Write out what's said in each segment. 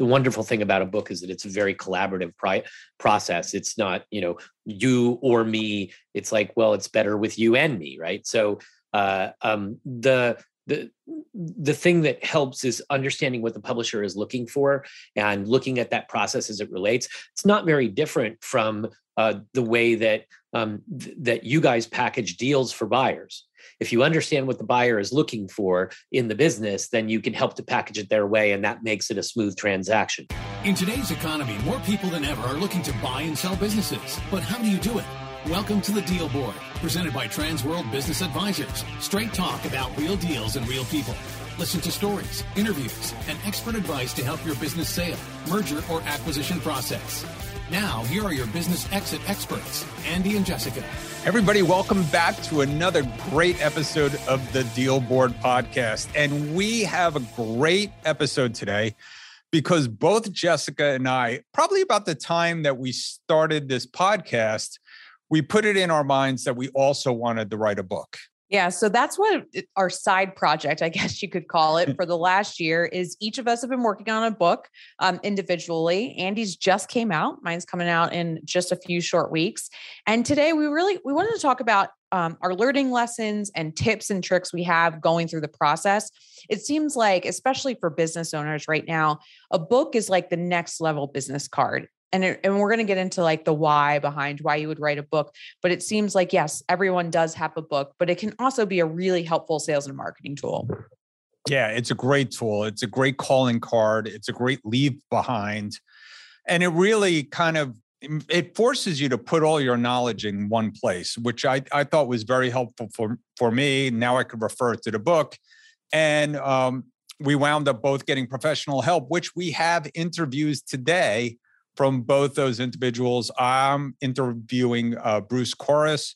the wonderful thing about a book is that it's a very collaborative pri- process. It's not, you know, you or me. It's like, well, it's better with you and me, right? So uh, um, the the the thing that helps is understanding what the publisher is looking for and looking at that process as it relates. It's not very different from uh, the way that um, th- that you guys package deals for buyers. If you understand what the buyer is looking for in the business, then you can help to package it their way, and that makes it a smooth transaction. In today's economy, more people than ever are looking to buy and sell businesses. But how do you do it? Welcome to the Deal Board, presented by Transworld Business Advisors. Straight talk about real deals and real people. Listen to stories, interviews, and expert advice to help your business sale, merger, or acquisition process. Now, here are your business exit experts, Andy and Jessica. Everybody, welcome back to another great episode of the Deal Board podcast. And we have a great episode today because both Jessica and I, probably about the time that we started this podcast, we put it in our minds that we also wanted to write a book. Yeah, so that's what our side project, I guess you could call it, for the last year is each of us have been working on a book um, individually. Andy's just came out; mine's coming out in just a few short weeks. And today, we really we wanted to talk about um, our learning lessons and tips and tricks we have going through the process. It seems like, especially for business owners right now, a book is like the next level business card and it, and we're going to get into like the why behind why you would write a book but it seems like yes everyone does have a book but it can also be a really helpful sales and marketing tool. Yeah it's a great tool. It's a great calling card. It's a great leave behind and it really kind of mm, it forces you to put all your knowledge in one place which i, I thought was very helpful for, for me. Now i could refer to the book and um, we wound up both getting professional help which we have interviews today from both those individuals. I'm interviewing uh, Bruce Corris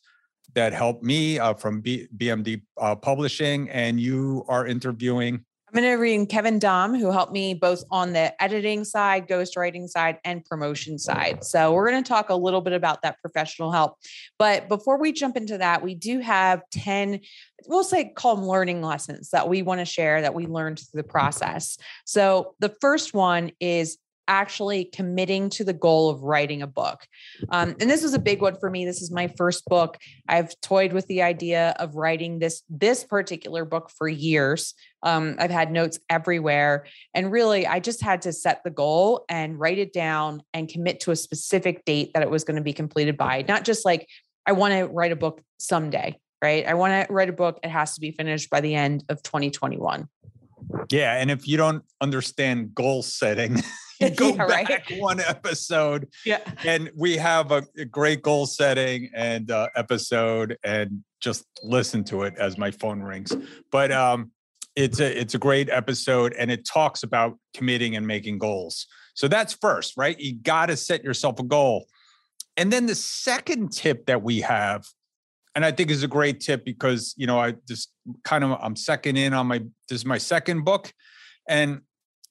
that helped me uh, from B- BMD uh, Publishing, and you are interviewing. I'm interviewing Kevin Daum, who helped me both on the editing side, ghostwriting side, and promotion side. So we're going to talk a little bit about that professional help. But before we jump into that, we do have 10, we'll say call them learning lessons that we want to share that we learned through the process. So the first one is actually committing to the goal of writing a book. Um, and this was a big one for me. This is my first book. I've toyed with the idea of writing this this particular book for years. Um, I've had notes everywhere, and really, I just had to set the goal and write it down and commit to a specific date that it was going to be completed by. Not just like I want to write a book someday, right? I want to write a book. It has to be finished by the end of 2021. Yeah, and if you don't understand goal setting. go yeah, back right? one episode. Yeah. And we have a, a great goal setting and uh, episode and just listen to it as my phone rings. But um, it's a it's a great episode and it talks about committing and making goals. So that's first, right? You got to set yourself a goal. And then the second tip that we have and I think is a great tip because you know I just kind of I'm second in on my this is my second book and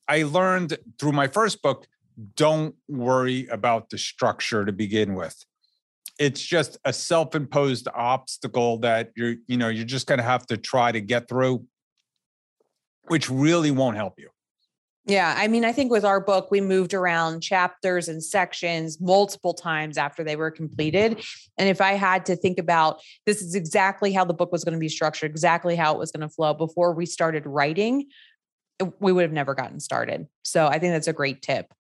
I learned through my first book don't worry about the structure to begin with. It's just a self-imposed obstacle that you're, you know, you're just going to have to try to get through, which really won't help you. Yeah. I mean, I think with our book, we moved around chapters and sections multiple times after they were completed. And if I had to think about this is exactly how the book was going to be structured, exactly how it was going to flow before we started writing, we would have never gotten started. So I think that's a great tip.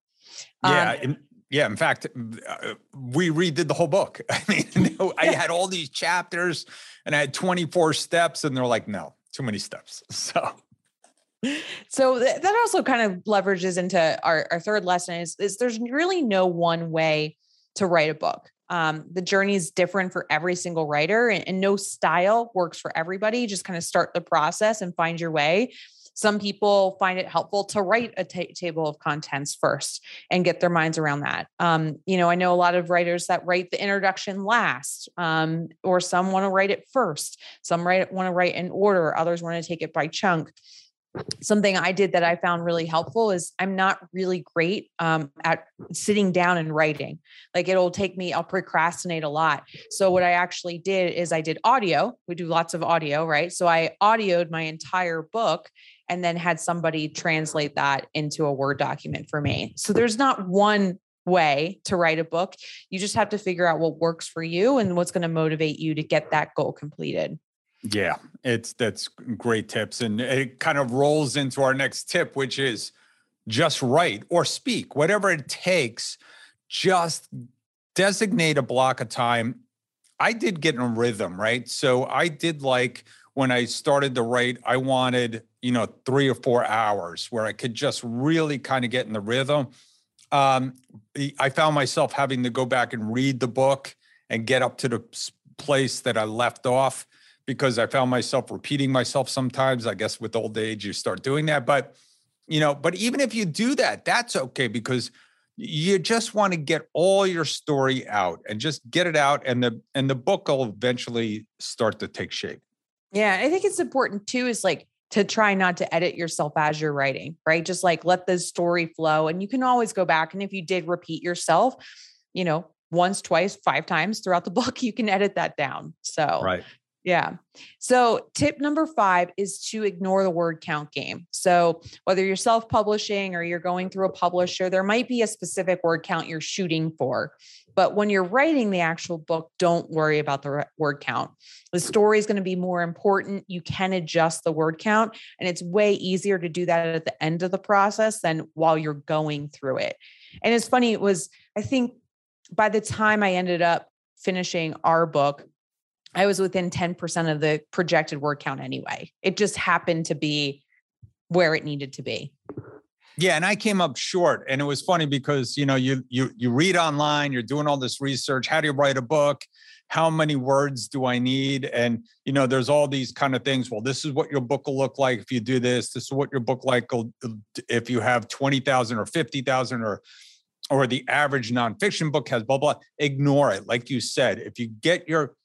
Yeah. Um, in, yeah. In fact, uh, we redid the whole book. I mean, I had all these chapters and I had 24 steps, and they're like, no, too many steps. So. So that also kind of leverages into our, our third lesson is, is there's really no one way to write a book. Um, the journey is different for every single writer and, and no style works for everybody. Just kind of start the process and find your way. Some people find it helpful to write a t- table of contents first and get their minds around that. Um, you know, I know a lot of writers that write the introduction last, um, or some want to write it first. Some write want to write in order. Others want to take it by chunk something I did that I found really helpful is I'm not really great um, at sitting down and writing. Like it'll take me, I'll procrastinate a lot. So what I actually did is I did audio. We do lots of audio, right? So I audioed my entire book and then had somebody translate that into a Word document for me. So there's not one way to write a book. You just have to figure out what works for you and what's going to motivate you to get that goal completed. Yeah, it's that's great tips. And it kind of rolls into our next tip, which is just write or speak, whatever it takes, just designate a block of time. I did get in a rhythm, right? So I did like when I started to write, I wanted, you know, three or four hours where I could just really kind of get in the rhythm. Um, I found myself having to go back and read the book and get up to the place that I left off because I found myself repeating myself sometimes. I guess with old age, you start doing that. But, you know, but even if you do that, that's okay because you just want to get all your story out and just get it out and the and the book will eventually start to take shape. Yeah, I think it's important too is like to try not to edit yourself as you're writing, right? Just like let the story flow and you can always go back and if you did repeat yourself, you know, once, twice, five times throughout the book, you can edit that down. So Right. Yeah. So, tip number five is to ignore the word count game. So, whether you're self publishing or you're going through a publisher, there might be a specific word count you're shooting for. But when you're writing the actual book, don't worry about the word count. The story is going to be more important. You can adjust the word count, and it's way easier to do that at the end of the process than while you're going through it. And it's funny, it was, I think, by the time I ended up finishing our book, I was within 10% of the projected word count anyway. It just happened to be where it needed to be. Yeah, and I came up short and it was funny because you know you you you read online, you're doing all this research, how do you write a book? How many words do I need? And you know, there's all these kind of things. Well, this is what your book will look like if you do this. This is what your book like will, if you have 20,000 or 50,000 or or the average nonfiction book has blah blah. Ignore it. Like you said, if you get your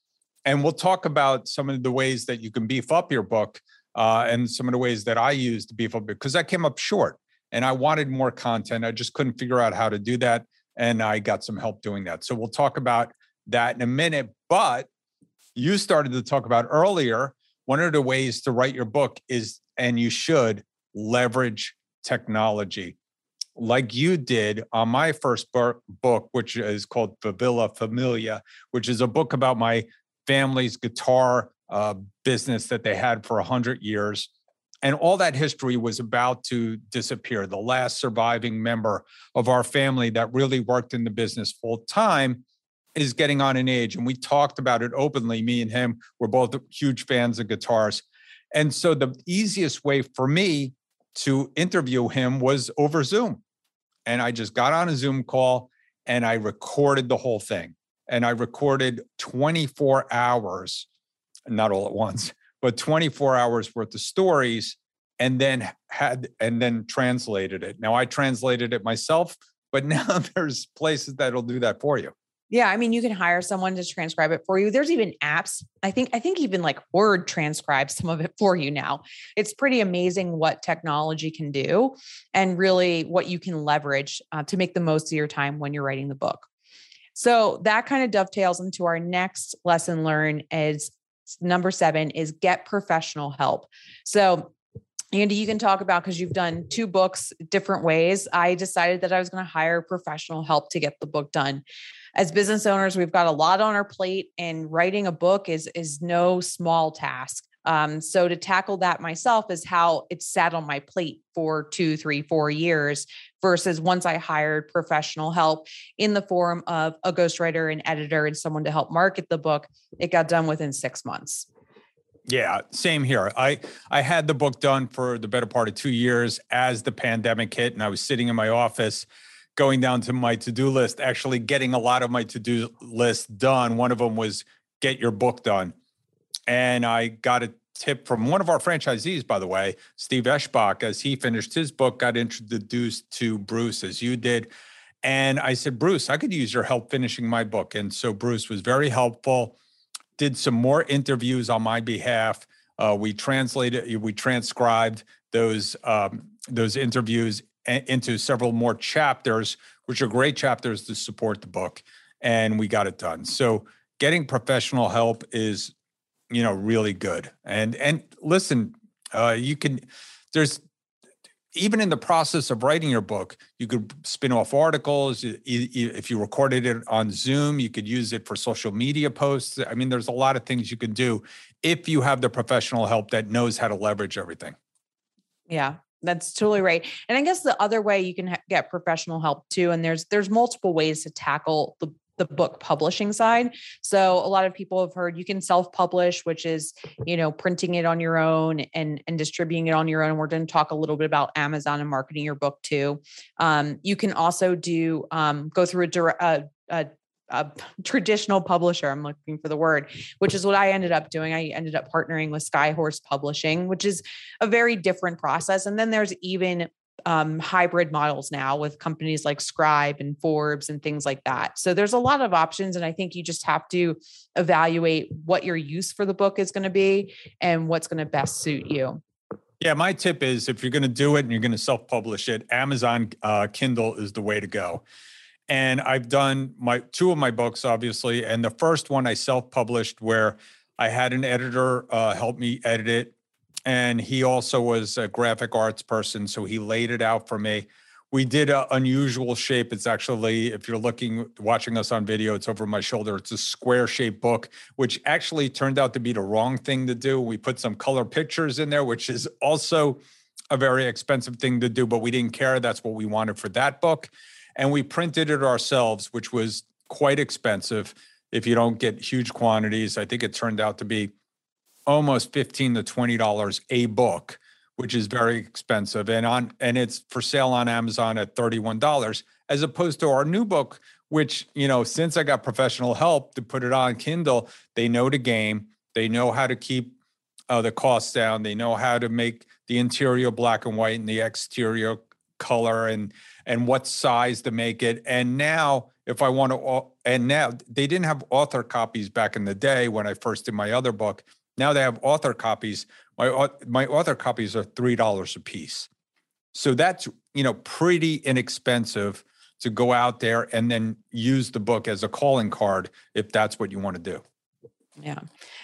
and we'll talk about some of the ways that you can beef up your book uh, and some of the ways that I use to beef up because I came up short and I wanted more content. I just couldn't figure out how to do that. And I got some help doing that. So we'll talk about that in a minute. But you started to talk about earlier, one of the ways to write your book is, and you should leverage technology. Like you did on my first book, which is called Favilla Familia, which is a book about my family's guitar uh, business that they had for 100 years. And all that history was about to disappear. The last surviving member of our family that really worked in the business full time is getting on in age. And we talked about it openly. Me and him were both huge fans of guitars. And so the easiest way for me to interview him was over Zoom. And I just got on a Zoom call and I recorded the whole thing and I recorded 24 hours, not all at once, but 24 hours worth of stories and then had and then translated it. Now I translated it myself, but now there's places that'll do that for you. Yeah, I mean, you can hire someone to transcribe it for you. There's even apps. I think I think even like Word transcribes some of it for you now. It's pretty amazing what technology can do, and really what you can leverage uh, to make the most of your time when you're writing the book. So that kind of dovetails into our next lesson learned is number seven is get professional help. So Andy, you can talk about because you've done two books different ways. I decided that I was going to hire professional help to get the book done. As business owners, we've got a lot on our plate, and writing a book is is no small task. Um, so to tackle that myself is how it sat on my plate for two, three, four years versus once I hired professional help in the form of a ghostwriter, an editor, and someone to help market the book, it got done within six months. Yeah, same here. I I had the book done for the better part of two years as the pandemic hit, and I was sitting in my office going down to my to-do list, actually getting a lot of my to-do list done. One of them was get your book done. And I got a tip from one of our franchisees, by the way, Steve Eschbach, as he finished his book, got introduced to Bruce as you did. And I said, Bruce, I could use your help finishing my book. And so Bruce was very helpful, did some more interviews on my behalf. Uh, we translated, we transcribed those um, those interviews into several more chapters, which are great chapters to support the book. And we got it done. So getting professional help is you know really good and and listen uh you can there's even in the process of writing your book, you could spin off articles. If you recorded it on Zoom, you could use it for social media posts. I mean, there's a lot of things you can do if you have the professional help that knows how to leverage everything. Yeah, that's totally right. And I guess the other way you can ha- get professional help too, and there's there's multiple ways to tackle the the book publishing side. So a lot of people have heard you can self-publish, which is, you know, printing it on your own and, and distributing it on your own. We're going to talk a little bit about Amazon and marketing your book too. Um, you can also do um, go through a, a, a a traditional publisher. I'm looking for the word, which is what I ended up doing. I ended up partnering with Skyhorse Publishing, which is a very different process. And then there's even um, hybrid models now with companies like Scribe and Forbes and things like that. So there's a lot of options. And I think you just have to evaluate what your use for the book is going to be and what's going to best suit you. Yeah, my tip is if you're going to do it and you're going to self publish it, Amazon uh, Kindle is the way to go. And I've done my two of my books, obviously. And the first one I self published where I had an editor uh, help me edit it and he also was a graphic arts person so he laid it out for me. We did an unusual shape. It's actually if you're looking watching us on video it's over my shoulder. It's a square shaped book which actually turned out to be the wrong thing to do. We put some color pictures in there which is also a very expensive thing to do but we didn't care. That's what we wanted for that book. And we printed it ourselves which was quite expensive. If you don't get huge quantities i think it turned out to be almost 15 to 20 dollars a book which is very expensive and on and it's for sale on amazon at 31 dollars as opposed to our new book which you know since i got professional help to put it on kindle they know the game they know how to keep uh, the costs down they know how to make the interior black and white and the exterior color and and what size to make it and now if i want to and now they didn't have author copies back in the day when i first did my other book now they have author copies. My my author copies are three dollars a piece, so that's you know pretty inexpensive to go out there and then use the book as a calling card if that's what you want to do. Yeah.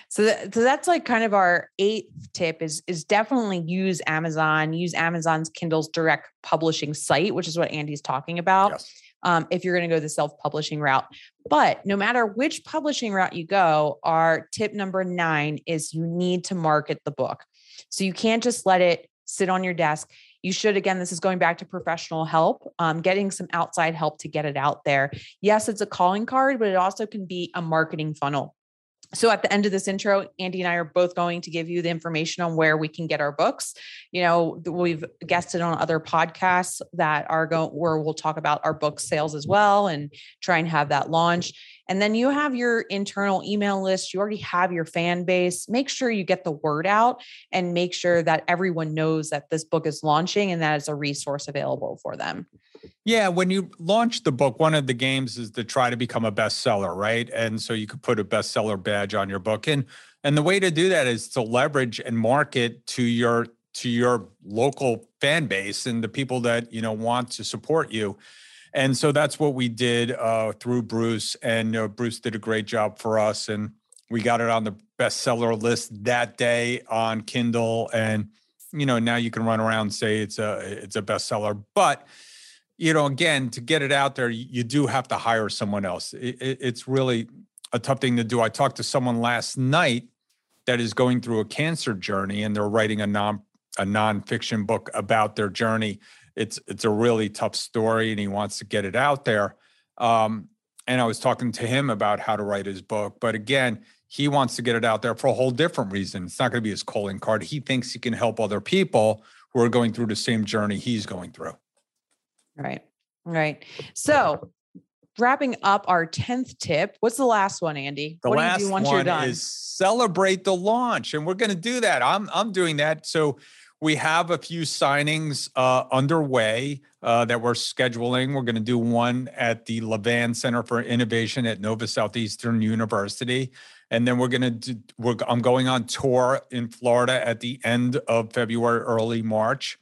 So, so that's like kind of our eighth tip is is definitely use Amazon, use Amazon's Kindle's direct publishing site, which is what Andy's talking about. Yes um, if you're going to go the self publishing route. But no matter which publishing route you go, our tip number nine is you need to market the book. So you can't just let it sit on your desk. You should, again, this is going back to professional help, um, getting some outside help to get it out there. Yes, it's a calling card, but it also can be a marketing funnel. So at the end of this intro, Andy and I are both going to give you the information on where we can get our books. You know, we've guested on other podcasts that are going where we'll talk about our book sales as well and try and have that launch. And then you have your internal email list, you already have your fan base. Make sure you get the word out and make sure that everyone knows that this book is launching and that it's a resource available for them. Yeah, when you launch the book, one of the games is to try to become a bestseller, right? And so you could put a bestseller badge on your book. And and the way to do that is to leverage and market to your to your local fan base and the people that, you know, want to support you. And so that's what we did uh, through Bruce. And uh, Bruce did a great job for us. And we got it on the bestseller list that day on Kindle. And, you know, now you can run around and say it's a it's a bestseller. But, you know, again, to get it out there, you do have to hire someone else. It, it, it's really a tough thing to do. I talked to someone last night that is going through a cancer journey and they're writing a non a nonfiction book about their journey. It's it's a really tough story and he wants to get it out there. Um, and i was talking to him about how to write his book but again he wants to get it out there for a whole different reason. It's not going to be his calling card. He thinks he can help other people who are going through the same journey he's going through right right so wrapping up our 10th tip what's the last one andy the what last do you do once one you're done is celebrate the launch and we're going to do that i'm i'm doing that so we have a few signings uh, underway uh, that we're scheduling. We're going to do one at the Levan Center for Innovation at Nova Southeastern University. And then we're going to do, we're, I'm going on tour in Florida at the end of February, early March.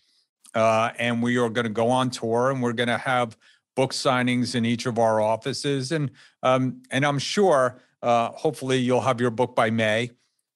Uh, and we are going to go on tour and we're going to have book signings in each of our offices. And, um, and I'm sure, uh, hopefully, you'll have your book by May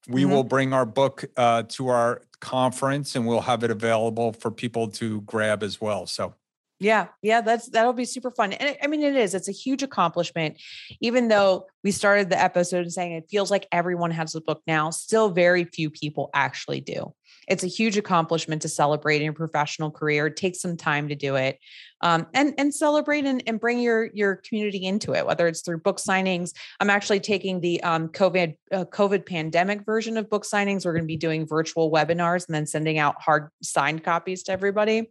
we mm-hmm. will bring our book uh, to our conference and we'll have it available for people to grab as well. So yeah, yeah, that's that'll be super fun. And I mean, it is. It's a huge accomplishment. Even though we started the episode saying it feels like everyone has a book now, still very few people actually do it's a huge accomplishment to celebrate in your professional career. Take some time to do it, um, and and celebrate and, and bring your your community into it. Whether it's through book signings, I'm actually taking the um, COVID uh, COVID pandemic version of book signings. We're going to be doing virtual webinars and then sending out hard signed copies to everybody.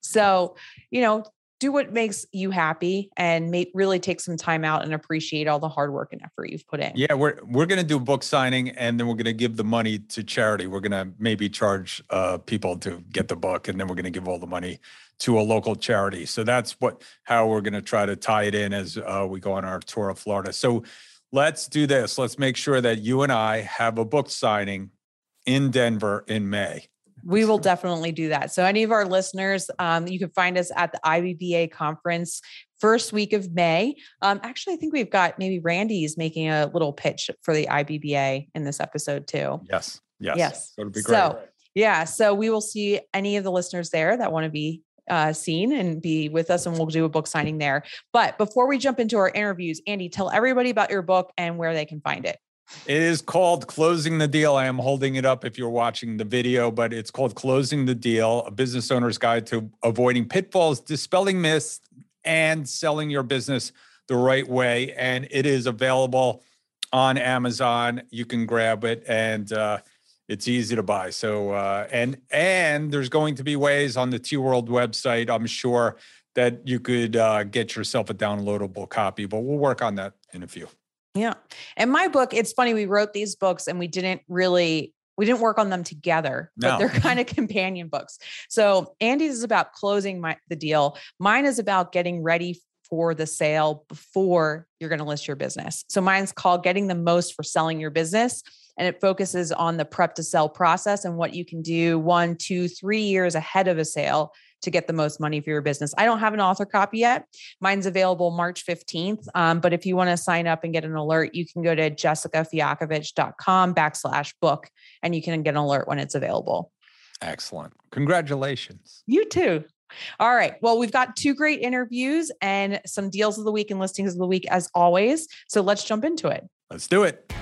So, you know, do what makes you happy and really take some time out and appreciate all the hard work and effort you've put in. Yeah, we're we're going to do book signing and then we're going to give the money to charity. We're going to maybe charge uh, people to get the book and then we're going to give all the money to a local charity. So that's what how we're going to try to tie it in as uh, we go on our tour of Florida. So let's do this. Let's make sure that you and I have a book signing in Denver in May. We will definitely do that. So, any of our listeners, um, you can find us at the IBBA conference first week of May. Um, actually, I think we've got maybe Randy's making a little pitch for the IBBA in this episode too. Yes. Yes. Yes. So it'll be great. So, yeah. So we will see any of the listeners there that want to be uh, seen and be with us, and we'll do a book signing there. But before we jump into our interviews, Andy, tell everybody about your book and where they can find it. It is called Closing the Deal. I am holding it up if you're watching the video, but it's called Closing the Deal, a business owner's guide to avoiding pitfalls, dispelling myths, and selling your business the right way. And it is available on Amazon. You can grab it and uh, it's easy to buy. So uh, and and there's going to be ways on the T World website, I'm sure, that you could uh, get yourself a downloadable copy, but we'll work on that in a few. Yeah. And my book, it's funny, we wrote these books and we didn't really we didn't work on them together, no. but they're kind of companion books. So Andy's is about closing my the deal. Mine is about getting ready for the sale before you're going to list your business. So mine's called Getting the Most for Selling Your Business. And it focuses on the prep to sell process and what you can do one, two, three years ahead of a sale to get the most money for your business. I don't have an author copy yet. Mine's available March 15th. Um, but if you want to sign up and get an alert, you can go to jessicafialkovich.com backslash book and you can get an alert when it's available. Excellent. Congratulations. You too. All right. Well, we've got two great interviews and some deals of the week and listings of the week as always. So let's jump into it. Let's do it.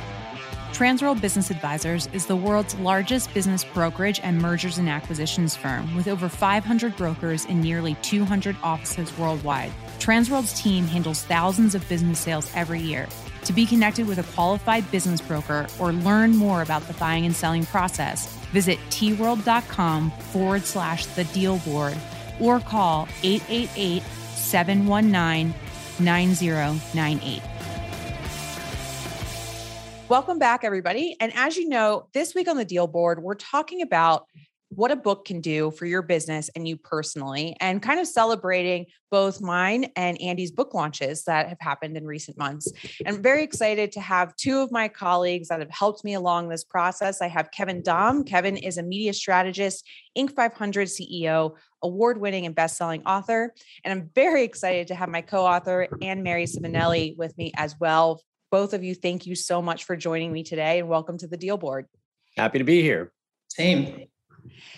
Transworld Business Advisors is the world's largest business brokerage and mergers and acquisitions firm with over 500 brokers in nearly 200 offices worldwide. Transworld's team handles thousands of business sales every year. To be connected with a qualified business broker or learn more about the buying and selling process, visit tworld.com forward slash the deal board or call 888 719 9098. Welcome back, everybody. And as you know, this week on the deal board, we're talking about what a book can do for your business and you personally, and kind of celebrating both mine and Andy's book launches that have happened in recent months. And I'm very excited to have two of my colleagues that have helped me along this process. I have Kevin Daum. Kevin is a media strategist, Inc. 500 CEO, award winning and best selling author. And I'm very excited to have my co author, Anne Mary Simonelli, with me as well both of you, thank you so much for joining me today and welcome to the deal board. Happy to be here. Same.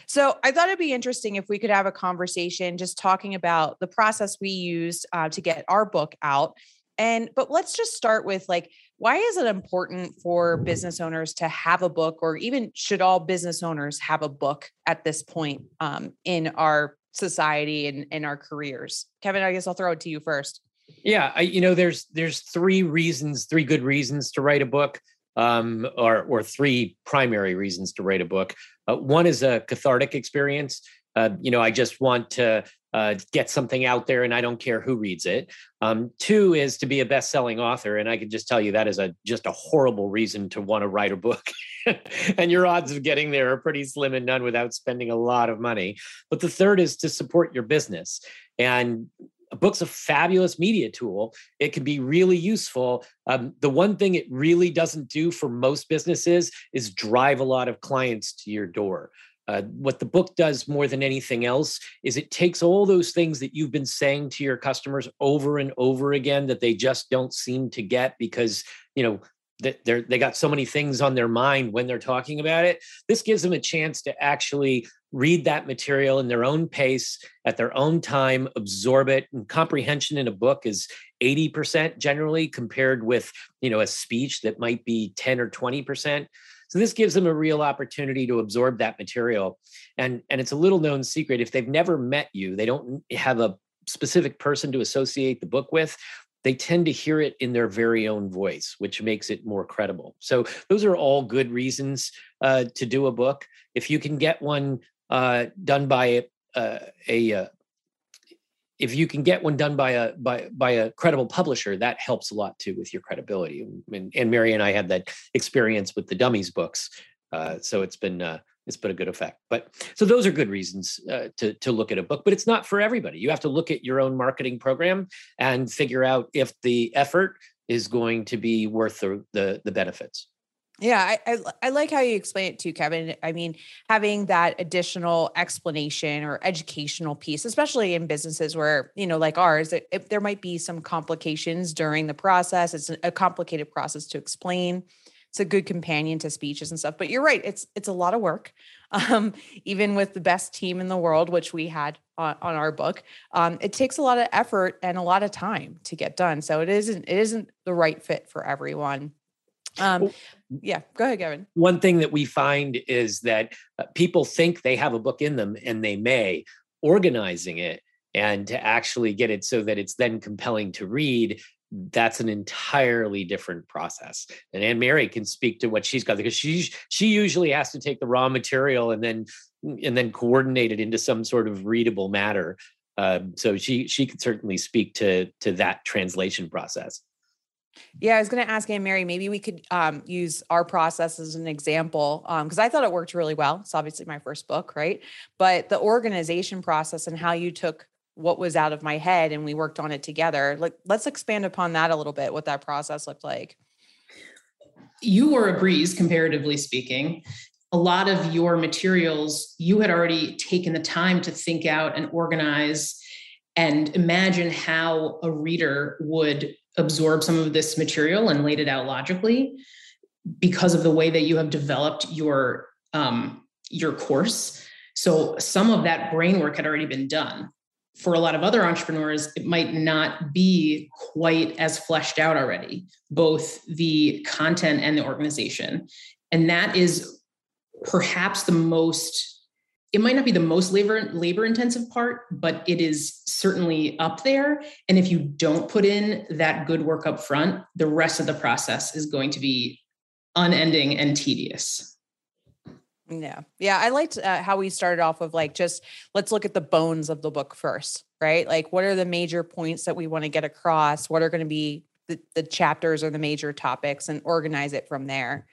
So I thought it'd be interesting if we could have a conversation just talking about the process we used uh, to get our book out. And but let's just start with like why is it important for business owners to have a book, or even should all business owners have a book at this point um, in our society and in our careers? Kevin, I guess I'll throw it to you first. Yeah, I, you know, there's there's three reasons, three good reasons to write a book, um, or or three primary reasons to write a book. Uh, one is a cathartic experience. Uh, you know, I just want to uh, get something out there, and I don't care who reads it. Um, two is to be a best-selling author, and I can just tell you that is a just a horrible reason to want to write a book. and your odds of getting there are pretty slim and none without spending a lot of money. But the third is to support your business. And a book's a fabulous media tool. It can be really useful. Um, the one thing it really doesn't do for most businesses is drive a lot of clients to your door. Uh, what the book does more than anything else is it takes all those things that you've been saying to your customers over and over again that they just don't seem to get because you know they're they got so many things on their mind when they're talking about it this gives them a chance to actually read that material in their own pace at their own time absorb it and comprehension in a book is 80% generally compared with you know a speech that might be 10 or 20% so this gives them a real opportunity to absorb that material and and it's a little known secret if they've never met you they don't have a specific person to associate the book with they tend to hear it in their very own voice, which makes it more credible. So those are all good reasons uh, to do a book. If you can get one uh, done by a, a, a if you can get one done by a by by a credible publisher, that helps a lot too with your credibility. And, and Mary and I had that experience with the Dummies books, uh, so it's been uh, it's been a good effect. But so those are good reasons uh, to to look at a book, but it's not for everybody. You have to look at your own marketing program and figure out if the effort is going to be worth the the, the benefits. Yeah, I, I, I like how you explain it too, Kevin. I mean, having that additional explanation or educational piece, especially in businesses where you know, like ours, it, it, there might be some complications during the process. It's a complicated process to explain it's a good companion to speeches and stuff. But you're right, it's it's a lot of work. Um, even with the best team in the world, which we had on, on our book, um, it takes a lot of effort and a lot of time to get done. So it isn't it isn't the right fit for everyone. Um, yeah, go ahead, Gavin. One thing that we find is that uh, people think they have a book in them, and they may. Organizing it and to actually get it so that it's then compelling to read that's an entirely different process. And Anne Mary can speak to what she's got because she she usually has to take the raw material and then and then coordinate it into some sort of readable matter. Um, so she she could certainly speak to to that translation process. Yeah, I was going to ask Anne Mary. Maybe we could um, use our process as an example because um, I thought it worked really well. It's obviously my first book, right? But the organization process and how you took what was out of my head and we worked on it together. Like let's expand upon that a little bit, what that process looked like. You were a breeze, comparatively speaking. A lot of your materials, you had already taken the time to think out and organize and imagine how a reader would absorb some of this material and laid it out logically because of the way that you have developed your um, your course. So some of that brain work had already been done for a lot of other entrepreneurs, it might not be quite as fleshed out already, both the content and the organization. And that is perhaps the most, it might not be the most labor, labor intensive part, but it is certainly up there. And if you don't put in that good work up front, the rest of the process is going to be unending and tedious. Yeah. Yeah. I liked uh, how we started off with like, just let's look at the bones of the book first, right? Like, what are the major points that we want to get across? What are going to be the, the chapters or the major topics and organize it from there?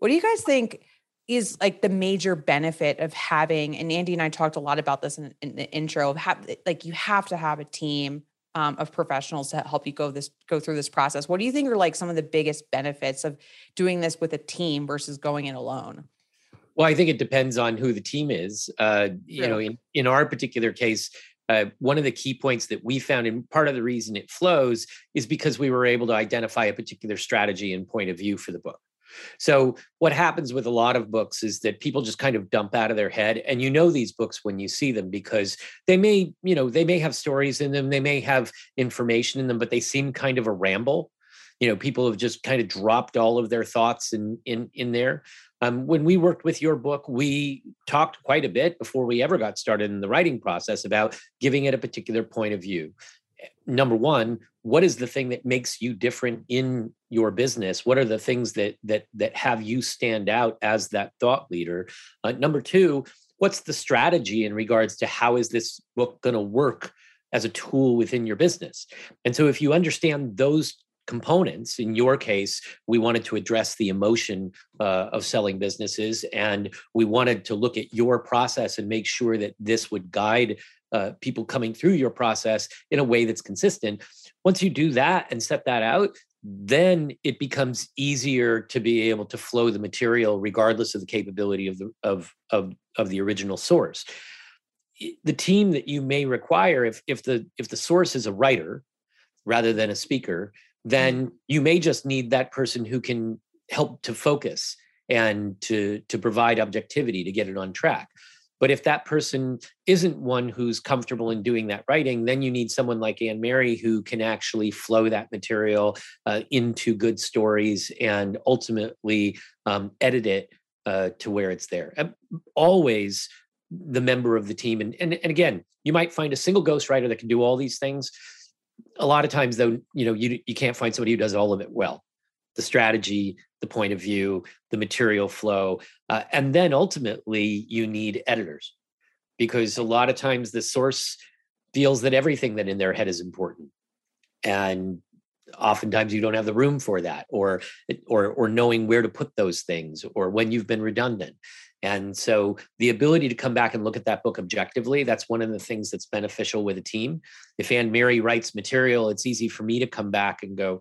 What do you guys think is like the major benefit of having, and Andy and I talked a lot about this in, in the intro of have, like, you have to have a team um, of professionals to help you go this go through this process. What do you think are like some of the biggest benefits of doing this with a team versus going it alone? Well, I think it depends on who the team is. Uh, you know, in, in our particular case, uh, one of the key points that we found, and part of the reason it flows, is because we were able to identify a particular strategy and point of view for the book. So, what happens with a lot of books is that people just kind of dump out of their head, and you know these books when you see them because they may, you know, they may have stories in them, they may have information in them, but they seem kind of a ramble. You know, people have just kind of dropped all of their thoughts in in in there. Um, when we worked with your book, we talked quite a bit before we ever got started in the writing process about giving it a particular point of view. Number one, what is the thing that makes you different in your business? What are the things that that that have you stand out as that thought leader? Uh, number two, what's the strategy in regards to how is this book going to work as a tool within your business? And so, if you understand those components. In your case, we wanted to address the emotion uh, of selling businesses, and we wanted to look at your process and make sure that this would guide uh, people coming through your process in a way that's consistent. Once you do that and set that out, then it becomes easier to be able to flow the material regardless of the capability of the of of, of the original source. The team that you may require if if the if the source is a writer rather than a speaker then you may just need that person who can help to focus and to to provide objectivity to get it on track but if that person isn't one who's comfortable in doing that writing, then you need someone like Anne Mary who can actually flow that material uh, into good stories and ultimately um, edit it uh, to where it's there. And always the member of the team. And, and, and again, you might find a single ghostwriter that can do all these things. A lot of times, though, you know, you, you can't find somebody who does all of it well the strategy, the point of view, the material flow. Uh, and then ultimately, you need editors because a lot of times the source feels that everything that in their head is important. And oftentimes you don't have the room for that or or or knowing where to put those things or when you've been redundant and so the ability to come back and look at that book objectively that's one of the things that's beneficial with a team if anne mary writes material it's easy for me to come back and go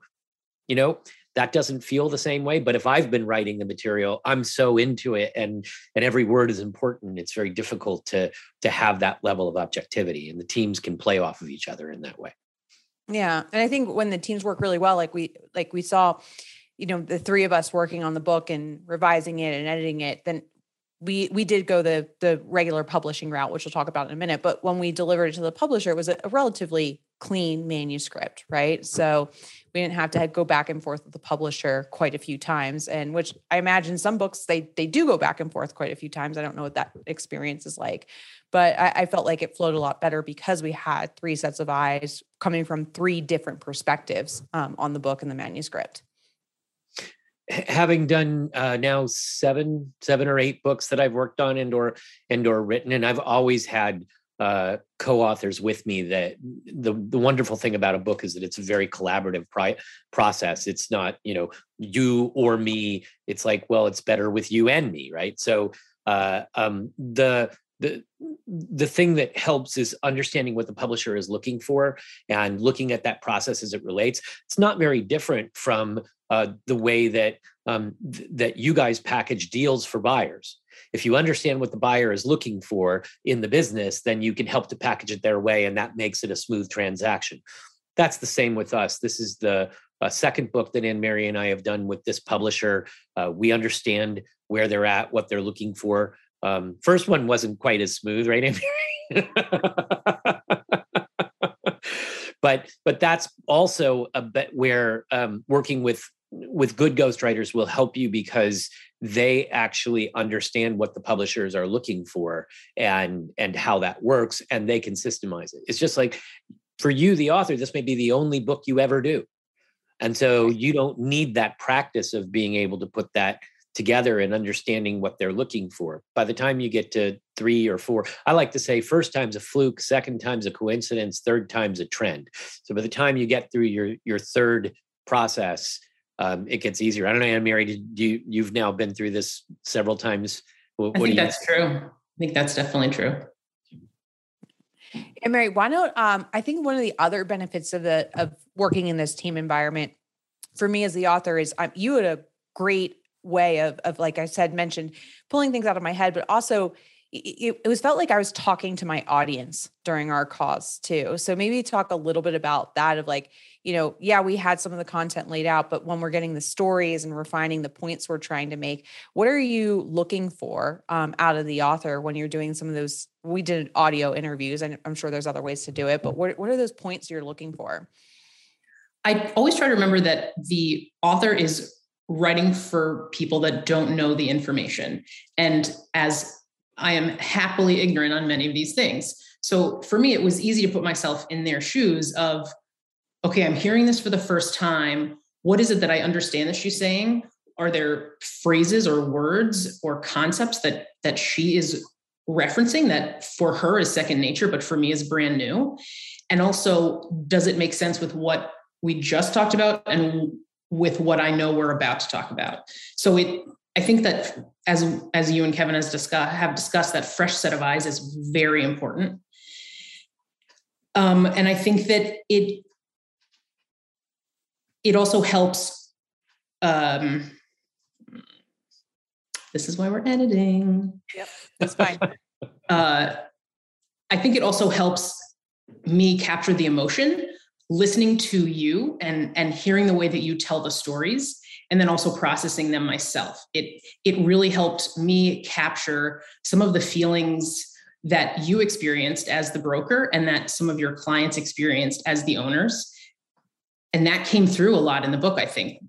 you know that doesn't feel the same way but if i've been writing the material i'm so into it and and every word is important. It's very difficult to to have that level of objectivity and the teams can play off of each other in that way. Yeah and i think when the teams work really well like we like we saw you know the three of us working on the book and revising it and editing it then we we did go the the regular publishing route which we'll talk about in a minute. But when we delivered it to the publisher it was a, a relatively clean manuscript right? So we didn't have to go back and forth with the publisher quite a few times and which i imagine some books they they do go back and forth quite a few times. I don't know what that experience is like but I, I felt like it flowed a lot better because we had three sets of eyes coming from three different perspectives um, on the book and the manuscript. Having done uh, now seven seven or eight books that i've worked on and or and or written and i've always had uh, co-authors with me that the the wonderful thing about a book is that it's a very collaborative pri- process. It's not you know you or me. It's like well it's better with you and me right? So uh, um, the the the thing that helps is understanding what the publisher is looking for and looking at that process as it relates. It's not very different from uh, the way that um, th- that you guys package deals for buyers if you understand what the buyer is looking for in the business, then you can help to package it their way, and that makes it a smooth transaction. That's the same with us. This is the uh, second book that Anne Mary and I have done with this publisher. Uh, we understand where they're at, what they're looking for. Um, first one wasn't quite as smooth, right, Anne Mary? but but that's also a bit where um, working with with good ghostwriters will help you because they actually understand what the publishers are looking for and and how that works and they can systemize it. It's just like for you the author this may be the only book you ever do. And so you don't need that practice of being able to put that together and understanding what they're looking for. By the time you get to three or four i like to say first time's a fluke second time's a coincidence third time's a trend. So by the time you get through your your third process um, it gets easier. I don't know, Anne Mary, did you you've now been through this several times? What, I think that's true. I think that's definitely true. And Mary, why not? Um, I think one of the other benefits of the of working in this team environment for me as the author is um, you had a great way of of like I said mentioned pulling things out of my head, but also it, it was felt like I was talking to my audience during our cause too. So maybe talk a little bit about that of like, you know, yeah, we had some of the content laid out, but when we're getting the stories and refining the points we're trying to make, what are you looking for um, out of the author when you're doing some of those? We did audio interviews, and I'm sure there's other ways to do it, but what, what are those points you're looking for? I always try to remember that the author is writing for people that don't know the information. And as I am happily ignorant on many of these things. So for me, it was easy to put myself in their shoes of, okay, I'm hearing this for the first time. What is it that I understand that she's saying? Are there phrases or words or concepts that that she is referencing that for her is second nature, but for me is brand new? And also, does it make sense with what we just talked about and with what I know we're about to talk about? So it I think that as as you and Kevin has discussed have discussed that fresh set of eyes is very important. Um, and I think that it it also helps. Um, this is why we're editing. Yep, that's fine. uh, I think it also helps me capture the emotion listening to you and and hearing the way that you tell the stories and then also processing them myself. It it really helped me capture some of the feelings that you experienced as the broker and that some of your clients experienced as the owners. And that came through a lot in the book i think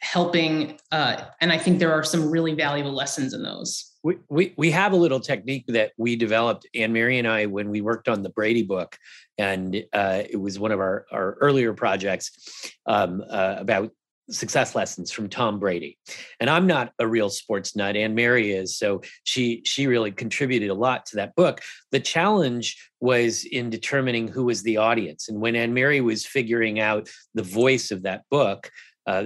helping uh, and i think there are some really valuable lessons in those. We, we, we have a little technique that we developed anne mary and i when we worked on the brady book. And uh, it was one of our, our earlier projects um, uh, about success lessons from Tom Brady. And I'm not a real sports nut, and Mary is, so she she really contributed a lot to that book. The challenge was in determining who was the audience, and when Anne Mary was figuring out the voice of that book, uh,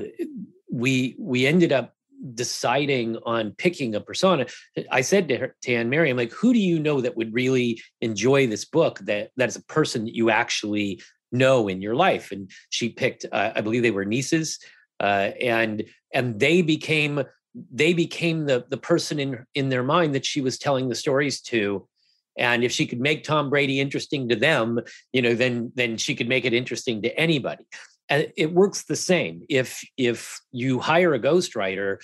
we we ended up deciding on picking a persona i said to her to anne mary i'm like who do you know that would really enjoy this book that that is a person that you actually know in your life and she picked uh, i believe they were nieces uh, and and they became they became the the person in in their mind that she was telling the stories to. And if she could make tom brady interesting to them you know then then she could make it interesting to anybody. And it works the same. If if you hire a ghostwriter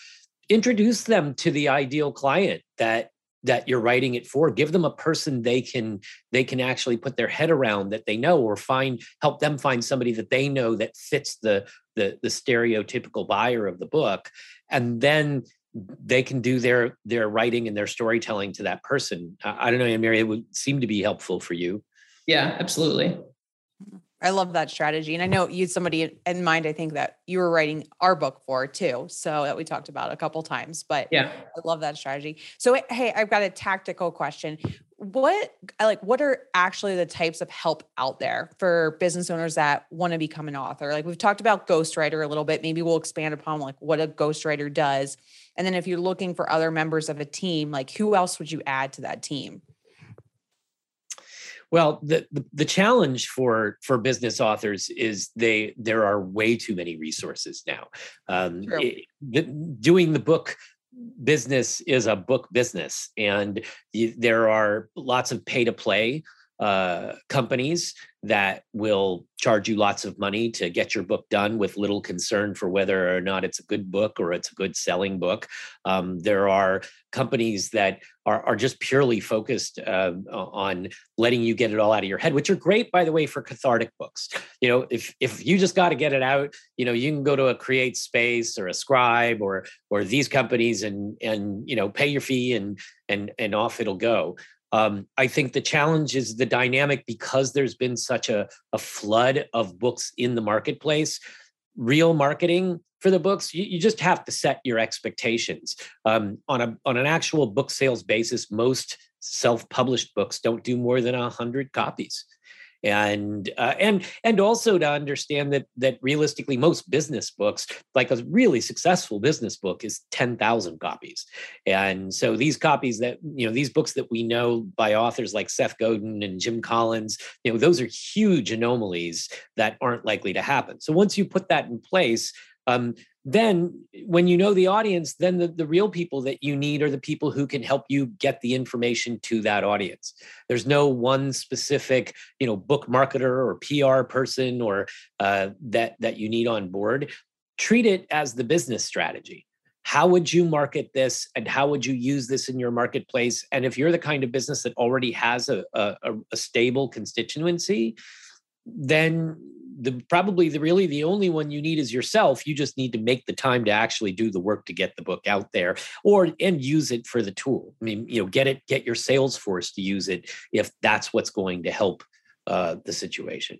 introduce them to the ideal client that that you're writing it for. Give them a person they can they can actually put their head around that they know or find help them find somebody that they know that fits the the, the stereotypical buyer of the book and then they can do their their writing and their storytelling to that person i, I don't know anne mary it would seem to be helpful for you yeah absolutely I love that strategy. And I know you had somebody in mind, I think that you were writing our book for too. So that we talked about a couple times, but yeah, I love that strategy. So, hey, I've got a tactical question. What, like, what are actually the types of help out there for business owners that want to become an author? Like we've talked about ghostwriter a little bit. Maybe we'll expand upon like what a ghostwriter does. And then if you're looking for other members of a team, like who else would you add to that team? Well, the, the, the challenge for for business authors is they there are way too many resources now. Um, it, the, doing the book business is a book business, and you, there are lots of pay to play uh, companies that will charge you lots of money to get your book done with little concern for whether or not it's a good book or it's a good selling book. Um, there are companies that are, are just purely focused uh, on letting you get it all out of your head, which are great, by the way, for cathartic books. You know, if if you just got to get it out, you know, you can go to a Create Space or a Scribe or or these companies and and you know pay your fee and and and off it'll go. Um, I think the challenge is the dynamic because there's been such a, a flood of books in the marketplace. Real marketing for the books, you, you just have to set your expectations. Um, on a on an actual book sales basis, most self-published books don't do more than a hundred copies and uh, and and also to understand that that realistically most business books like a really successful business book is 10,000 copies. And so these copies that you know these books that we know by authors like Seth Godin and Jim Collins you know those are huge anomalies that aren't likely to happen. So once you put that in place um, then when you know the audience then the, the real people that you need are the people who can help you get the information to that audience. There's no one specific you know book marketer or pr person or uh, that that you need on board. Treat it as the business strategy. How would you market this and how would you use this in your marketplace? And if you're the kind of business that already has a, a, a stable constituency then the probably the really the only one you need is yourself. You just need to make the time to actually do the work to get the book out there or and use it for the tool. I mean you know get it get your sales force to use it if that's what's going to help uh, the situation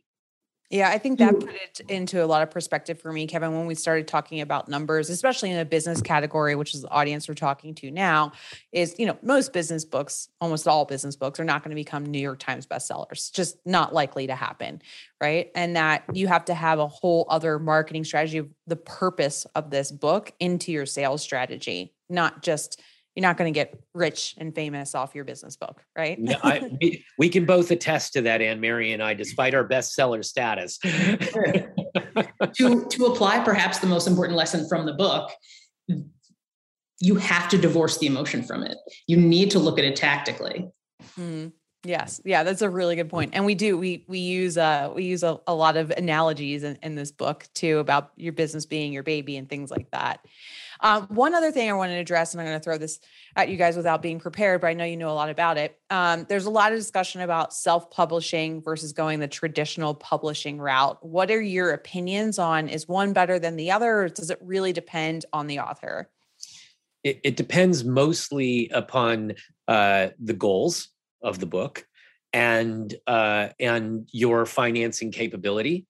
yeah, I think that mm. put it into a lot of perspective for me, Kevin, when we started talking about numbers, especially in a business category, which is the audience we're talking to now, is, you know, most business books, almost all business books are not going to become New York Times bestsellers, just not likely to happen. Right. And that you have to have a whole other marketing strategy of the purpose of this book into your sales strategy, not just you're not going to get rich and famous off your business book, right? no, I, we, we, can both attest to that, Anne Mary and I, despite our bestseller status. to to apply perhaps the most important lesson from the book, you have to divorce the emotion from it. You need to look at it tactically. Mm. Yes. Yeah, that's a really good point. And we do, we we use uh we use a, a lot of analogies in, in this book too about your business being your baby and things like that. Um, one other thing I wanted to address, and I'm going to throw this at you guys without being prepared, but I know you know a lot about it. Um, there's a lot of discussion about self-publishing versus going the traditional publishing route. What are your opinions on is one better than the other, or does it really depend on the author? It, it depends mostly upon uh, the goals of the book and uh, and your financing capability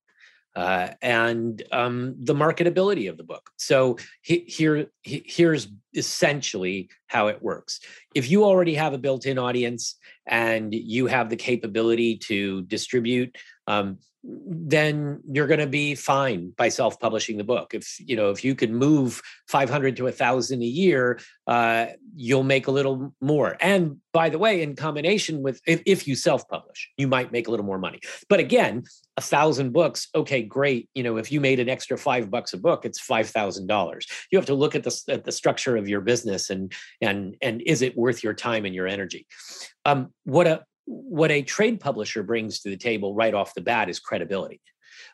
uh, and um, the marketability of the book. So he, here he, here's essentially how it works. If you already have a built-in audience and you have the capability to distribute um, then you're going to be fine by self-publishing the book. If you know if you can move 500 to a thousand a year, uh, you'll make a little more. And by the way, in combination with if, if you self-publish, you might make a little more money. But again, a thousand books, okay, great. You know, if you made an extra five bucks a book, it's five thousand dollars. You have to look at the at the structure of your business and and and is it worth your time and your energy? Um, what a what a trade publisher brings to the table right off the bat is credibility.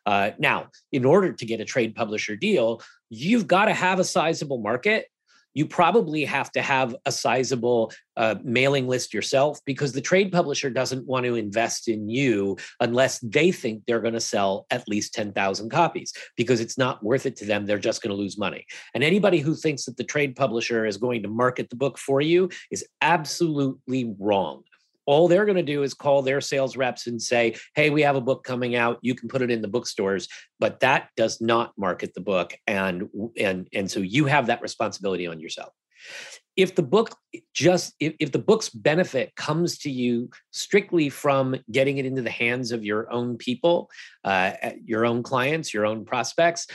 Uh, now, in order to get a trade publisher deal, you've got to have a sizable market. You probably have to have a sizable uh, mailing list yourself because the trade publisher doesn't want to invest in you unless they think they're going to sell at least 10,000 copies because it's not worth it to them. They're just going to lose money. And anybody who thinks that the trade publisher is going to market the book for you is absolutely wrong all they're going to do is call their sales reps and say hey we have a book coming out. You can put it in the bookstores. But that does not market the book and and and so you have that responsibility on yourself. If the book just if, if the book's benefit comes to you strictly from getting it into the hands of your own people uh, your own clients your own prospects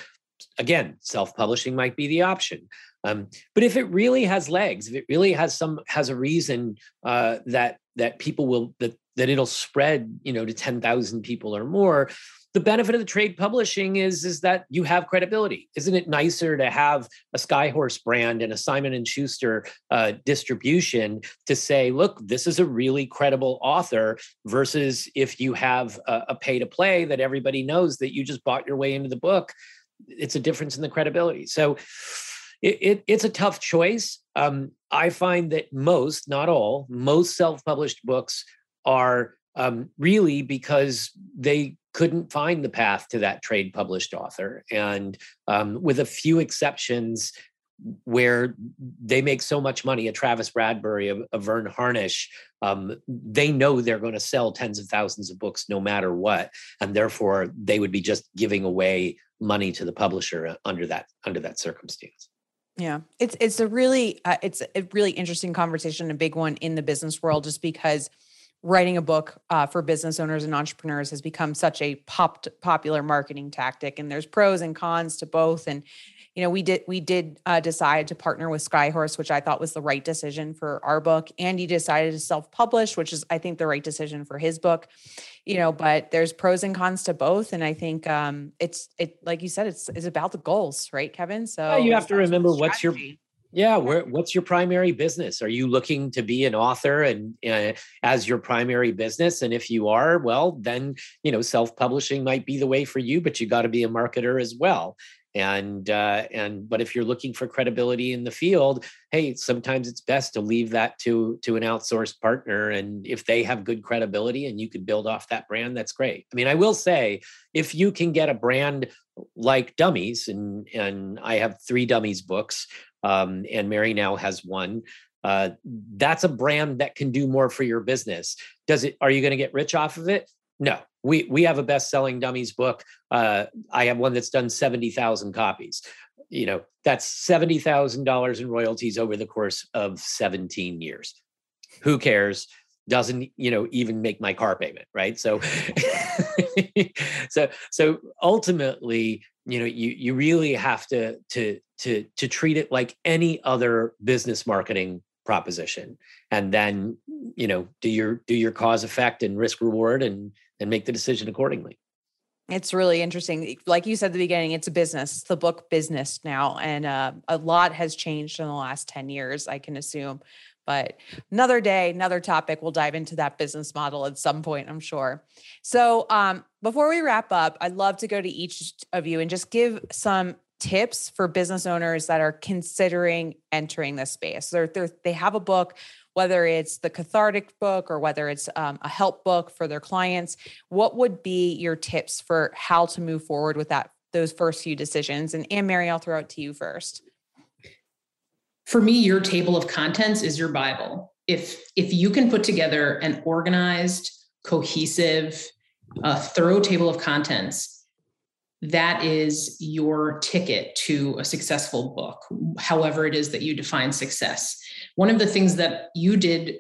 again self-publishing might be the option um, but if it really has legs if it really has some has a reason uh, that that people will that that it'll spread you know to 10,000 people or more the benefit of the trade publishing is is that you have credibility. Isn't it nicer to have a skyhorse brand and a simon and schuster uh, distribution to say look this is a really credible author versus if you have a, a pay to play that everybody knows that you just bought your way into the book it's a difference in the credibility. So it, it, it's a tough choice. Um, I find that most, not all, most self-published books are um, really because they couldn't find the path to that trade published author, and um, with a few exceptions where they make so much money, a Travis Bradberry, a, a Verne Harnish, um, they know they're going to sell tens of thousands of books no matter what, and therefore they would be just giving away money to the publisher under that under that circumstance. Yeah, it's it's a really uh, it's a really interesting conversation, a big one in the business world, just because writing a book uh, for business owners and entrepreneurs has become such a pop popular marketing tactic, and there's pros and cons to both. And you know, we did we did uh, decide to partner with Skyhorse, which I thought was the right decision for our book. Andy decided to self publish, which is I think the right decision for his book you know but there's pros and cons to both and i think um it's it like you said it's it's about the goals right kevin? So yeah, you have to remember what's your yeah where, what's your primary business? Are you looking to be an author and uh, as your primary business? And if you are well then you know self-publishing might be the way for you but you got to be a marketer as well and uh, and but if you're looking for credibility in the field hey sometimes it's best to leave that to to an outsourced partner. And if they have good credibility and you could build off that brand that's great. I mean i will say if you can get a brand like dummies and and i have three dummies books um, and mary now has one uh, that's a brand that can do more for your business. Does it are you going to get rich off of it no, we we have a best-selling dummies book. Uh, I have one that's done seventy thousand copies. You know, that's seventy thousand dollars in royalties over the course of seventeen years. Who cares? Doesn't you know even make my car payment, right? So, so so ultimately, you know, you you really have to to to to treat it like any other business marketing proposition and then you know do your do your cause effect and risk reward and and make the decision accordingly it's really interesting like you said at the beginning it's a business it's the book business now and uh, a lot has changed in the last 10 years i can assume But another day, another topic. We'll dive into that business model at some point, I'm sure. So, um, before we wrap up, I'd love to go to each of you and just give some tips for business owners that are considering entering this space. They're, they're, they have a book, whether it's the cathartic book or whether it's um, a help book for their clients. What would be your tips for how to move forward with that those first few decisions? And Anne Mary, I'll throw it to you first. For me, your table of contents is your Bible. If if you can put together an organized, cohesive, uh, thorough table of contents that is your ticket to a successful book, however it is that you define success. One of the things that you did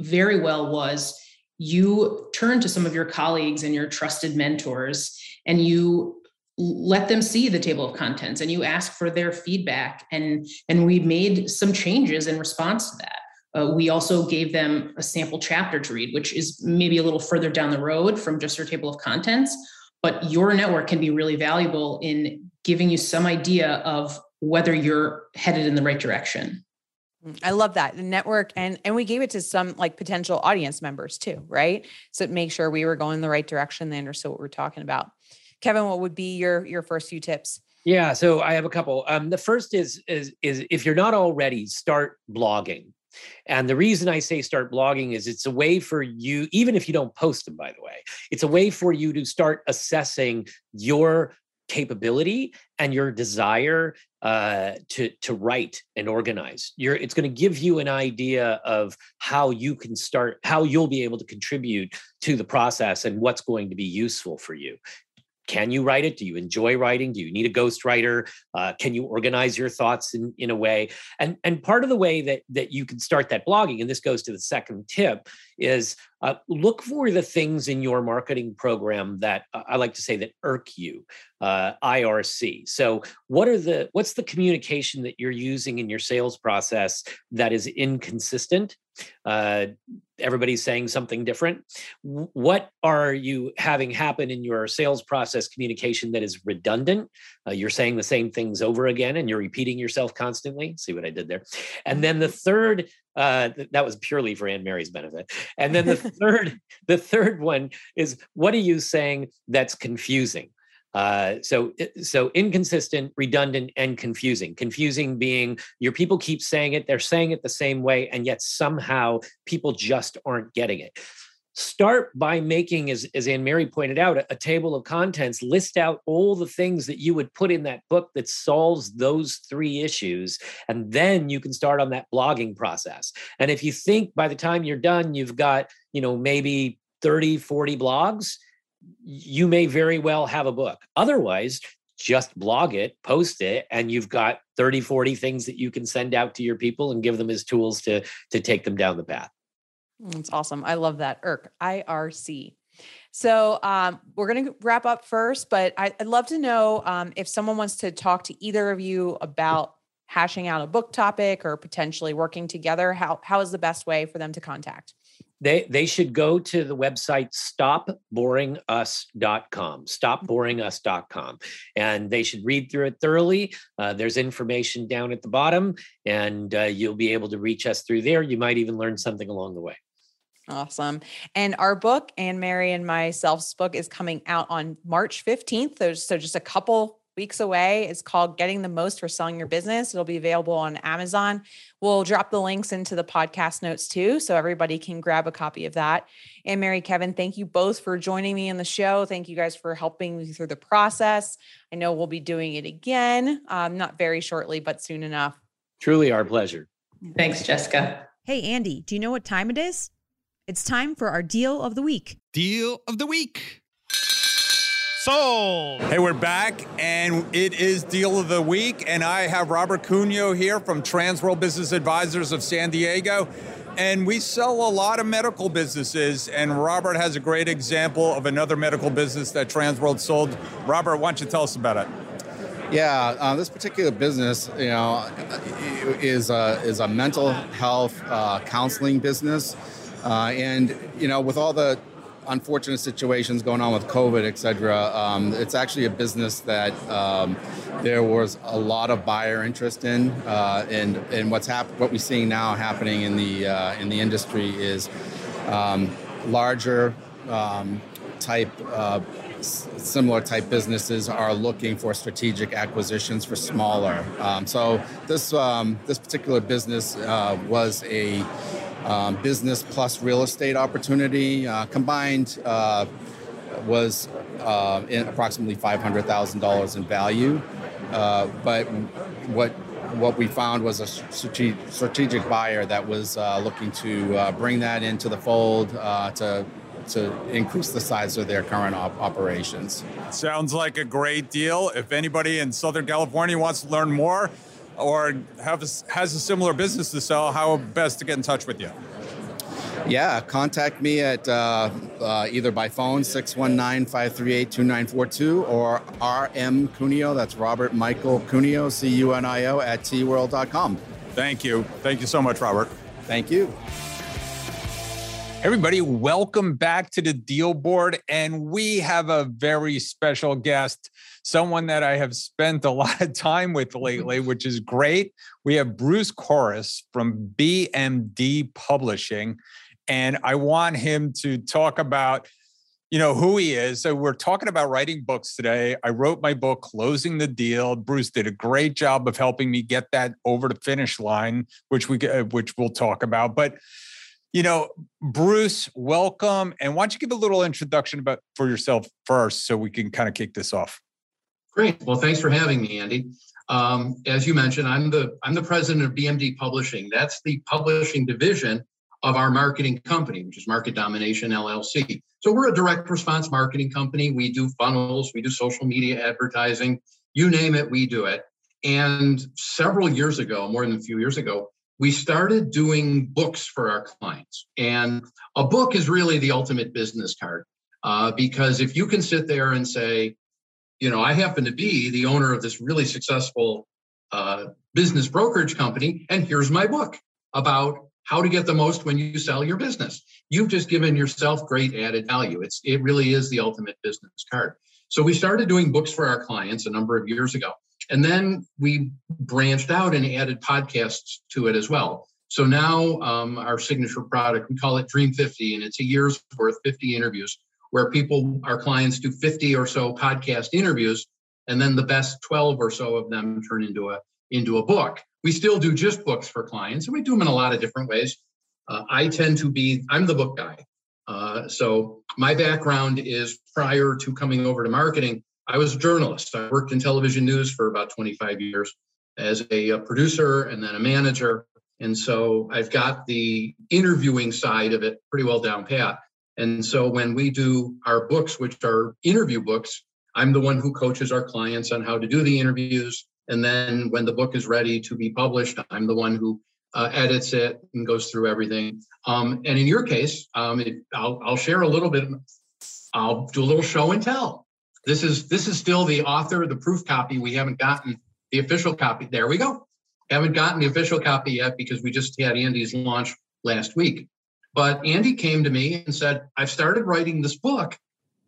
very well was you turned to some of your colleagues and your trusted mentors and you let them see the table of contents and you ask for their feedback and and we made some changes in response to that uh, we also gave them a sample chapter to read which is maybe a little further down the road from just your table of contents but your network can be really valuable in giving you some idea of whether you're headed in the right direction mm, I love that the network and and we gave it to some like potential audience members too, right? So make sure we were going the right direction. They understood what we're talking about. Kevin, what would be your your first few tips? Yeah, so I have a couple. Um, the first is is is if you're not already, start blogging. And the reason I say start blogging is it's a way for you, even if you don't post them, by the way, it's a way for you to start assessing your capability and your desire uh, to to write and organize. You're, it's going to give you an idea of how you can start, how you'll be able to contribute to the process, and what's going to be useful for you can you write it do you enjoy writing do you need a ghostwriter uh, can you organize your thoughts in, in a way and and part of the way that that you can start that blogging and this goes to the second tip is uh, look for the things in your marketing program that uh, I like to say that irk you, uh, IRC. So, what are the what's the communication that you're using in your sales process that is inconsistent? Everybody's saying something different. What are you having happen in your sales process communication that is redundant? Uh, you're saying the same things over again, and you're repeating yourself constantly. See what I did there? And then the third uh, that was purely for Anne Mary's benefit. And then the third, the third one is what are you saying that's confusing? Uh, so so inconsistent, redundant, and confusing. Confusing being your people keep saying it, they're saying it the same way, and yet somehow people just aren't getting it start by making as, as anne mary pointed out a, a, table of contents list out all the things that you would put in that book that solves those three issues and then you can start on that blogging process and if you think by the time you're done you've got you know maybe 30 40 blogs you may very well have a book otherwise just blog it post it and you've got 30 40 things that you can send out to your people and give them as tools to to take them down the path that's awesome. I love that. IRC, IRC. So um, we're going to wrap up first, but I, would love to know um, if someone wants to talk to either of you about hashing out a book topic or potentially working together. How how is the best way for them to contact? They they should go to the website stopboringus.com, stopboringus.com, and they should read through it thoroughly. Uh, there's information down at the bottom, and uh, you'll be able to reach us through there. You might even learn something along the way. Awesome. And our book, Anne Mary and myself's book, is coming out on March 15th. There's so just a couple weeks away. It's called Getting the Most for Selling Your Business. It'll be available on Amazon. We'll drop the links into the podcast notes too, so everybody can grab a copy of that. And Mary, Kevin, thank you both for joining me in the show. Thank you guys for helping me through the process. I know we'll be doing it again, um, not very shortly, but soon enough. Truly our pleasure. Thanks, Jessica. Hey, Andy, do you know what time it is? It's time for our deal of the week. Deal of the week. Sold. Hey, we're back, and it is deal of the week. And I have Robert Cuneo here from Transworld Business Advisors of San Diego. And we sell a lot of medical businesses, and Robert has a great example of another medical business that Transworld sold. Robert, why don't you tell us about it? Yeah, uh, this particular business, you know, is a, is a mental health uh, counseling business. Uh, and, you know, with all the unfortunate situations going on with COVID, et cetera, um, it's actually a business that um, there was a lot of buyer interest in, uh, and and what's hap- what we're seeing now happening in the uh, in the industry is um, larger um, type. Uh, similar type businesses are looking for strategic acquisitions for smaller. Um, so this um, this particular business uh, was a um, business plus real estate opportunity uh, combined uh, was uh, in approximately five hundred thousand dollars in value. Uh, but what what we found was a strategic buyer that was uh, looking to uh, bring that into the fold to to increase the size of their current op- operations. Sounds like a great deal. If anybody in Southern California wants to learn more or have a, has a similar business to sell, how best to get in touch with you? Yeah, contact me at uh, uh, either by phone 619-538-2942 or RM Cuneo, that's Robert Michael Cuneo, C-U-N-I-O at tworld.com. Thank you. Thank you so much, Robert. Thank you. Everybody, welcome back to the Deal Board. And we have a very special guest, someone that I have spent a lot of time with lately, which is great. We have Bruce Korris from BMD Publishing. And I want him to talk about you know who he is. So we're talking about writing books today. I wrote my book, Closing the Deal. Bruce did a great job of helping me get that over the finish line, which we uh, which we'll talk about. But you know, Bruce, welcome. And why don't you give a little introduction about for yourself first so we can kind of kick this off? Great. Well, thanks for having me, Andy. Um, as you mentioned, I'm the I'm the president of BMD Publishing. That's the publishing division of our marketing company, which is Market Domination LLC. So we're a direct response marketing company. We do funnels, we do social media advertising, you name it, we do it. And several years ago, more than a few years ago, we started doing books for our clients. And a book is really the ultimate business card uh, because if you can sit there and say, you know, I happen to be the owner of this really successful uh, business brokerage company, and here's my book about how to get the most when you sell your business. You've just given yourself great added value. It's it really is the ultimate business card. So we started doing books for our clients a number of years ago. And then we branched out and added podcasts to it as well. So now um, our signature product, we call it Dream 50, and it's a year's worth, 50 interviews, where people, our clients, do 50 or so podcast interviews, and then the best 12 or so of them turn into a into a book. We still do just books for clients, and we do them in a lot of different ways. Uh, I tend to be, I'm the book guy. Uh, so my background is prior to coming over to marketing, I was a journalist. I worked in television news for about 25 years as a, a, producer and then a manager. And so I've got the interviewing side of it pretty well down pat. And so when we do our books, which are interview books, I'm the one who coaches our clients on how to do the interviews. And then when the book is ready to be published, I'm the one who uh, edits it and goes through everything. Um, and in your case, um, it, I'll, I'll share a little bit. I'll do a little show and tell. This is this is still the author, the proof copy. We haven't gotten the official copy. There we go. Haven't gotten the official copy yet because we just had Andy's launch last week. But Andy came to me and said, I've started writing this book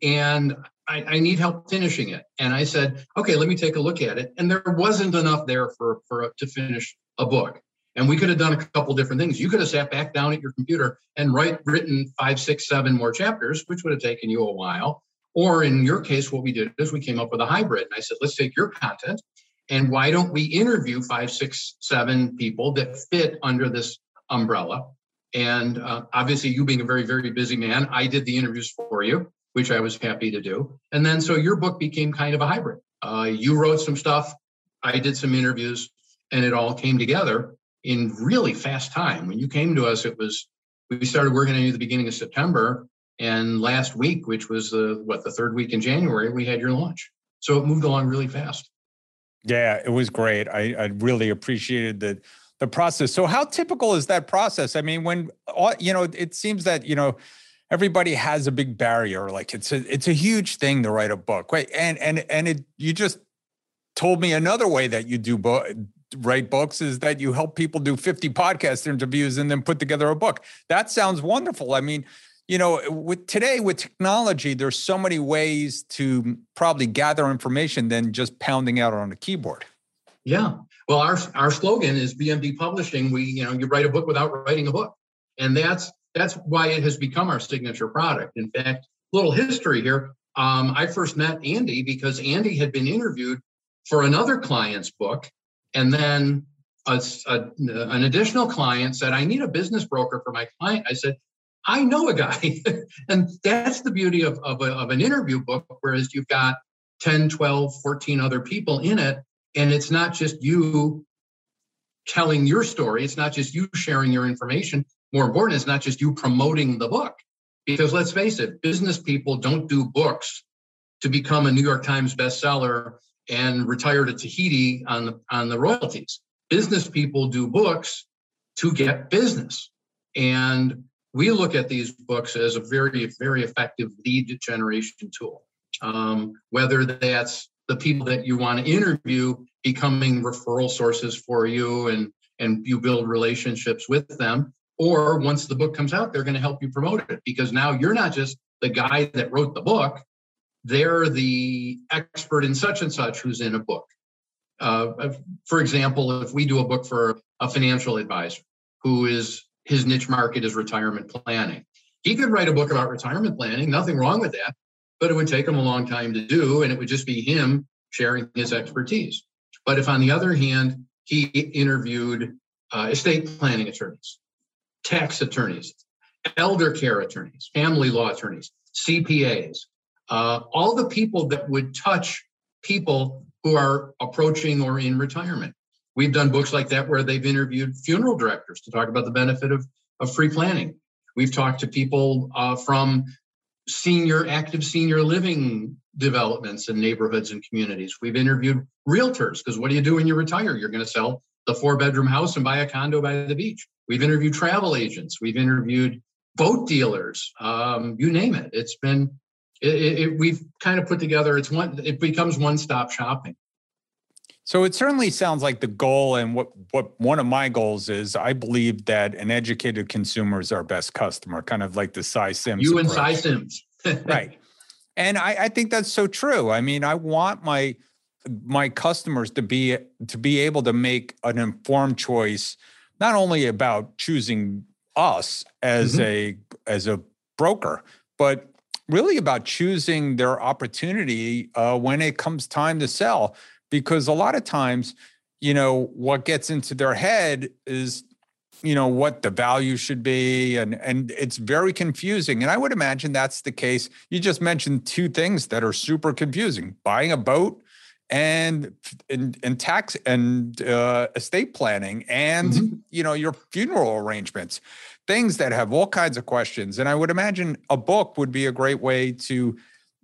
and I, I, need help finishing it. And I said, okay, let me take a look at it. And there wasn't enough there for, for uh, to finish a book. And we could have done a couple different things. You could have sat back down at your computer and write written five, six, seven more chapters, which would have taken you a while. Or in your case, what we did is we came up with a hybrid. And I said, let's take your content and why don't we interview five, six, seven people that fit under this umbrella? And uh, obviously, you being a very, very busy man, I did the interviews for you, which I was happy to do. And then so your book became kind of a hybrid. Uh, you wrote some stuff, I did some interviews, and it all came together in really fast time. When you came to us, it was we started working on you at the beginning of September, and last week, which was the what the third week in January, we had your launch. So it moved along really fast. Yeah, it was great. I, I really appreciated the the process. So how typical is that process? I mean, when uh, you know, it seems that you know everybody has a big barrier. Like it's a it's a huge thing to write a book, right? And and and it you just told me another way that you do book write books is that you help people do 50 podcast interviews and then put together a book. That sounds wonderful. I mean, you know, with today with technology, there's so many ways to probably gather information than just pounding out on a keyboard. Yeah. Well, our our slogan is BMD Publishing. We, you know, you write a book without writing a book, and that's that's why it has become our signature product. In fact, little history here. Um, I first met Andy because Andy had been interviewed for another client's book, and then a, a, an additional client said, "I need a business broker for my client." I said, "I know a guy," and that's the beauty of of, a, of an interview book. Whereas you've got 10, 12, 14 other people in it and it's not just you telling your story, it's not just you sharing your information. More important, it's not just you promoting the book. Because let's face it, business people don't do books to become a New York Times bestseller and retire to Tahiti on the on the royalties. Business people do books to get business. And we look at these books as a very, very effective lead generation tool. Um, whether that's the people that you want to interview becoming referral sources for you and and you build relationships with them. Or once the book comes out they're going to help you promote it because now you're not just the guy that wrote the book. They're the expert in such and such who's in a book. Uh, for example if we do a book for a financial advisor who is his niche market is retirement planning. He could write a book about retirement planning nothing wrong with that but it would take him a long time to do, and it would just be him sharing his expertise. But if, on the other hand, he interviewed uh, estate planning attorneys, tax attorneys, elder care attorneys, family law attorneys, CPAs, uh, all the people that would touch people who are approaching or in retirement. We've done books like that where they've interviewed funeral directors to talk about the benefit of, of free planning. We've talked to people uh, from senior active senior living developments in neighborhoods and communities. We've interviewed realtors because what do you do when you retire? You're going to sell the four bedroom house and buy a condo by the beach. We've interviewed travel agents. We've interviewed boat dealers. Um, you name it. It's been it, it, we've kind of put together. It's one. It becomes one stop shopping. So it certainly sounds like the goal, and what what one of my goals is. I believe that an educated consumer is our best customer, kind of like the Sy Syms. You approach. and Sy Syms, right? And I, I think that's so true. I mean, I want my my customers to be to be able to make an informed choice, not only about choosing us as mm-hmm. a as a broker, but really about choosing their opportunity uh, when it comes time to sell because a lot of times, you know, what gets into their head is you know what the value should be and and it's very confusing and i would imagine that's the case. You just mentioned two things that are super confusing buying a boat and and, and tax and uh, estate planning and mm-hmm. you know your funeral arrangements things that have all kinds of questions and i would imagine a book would be a great way to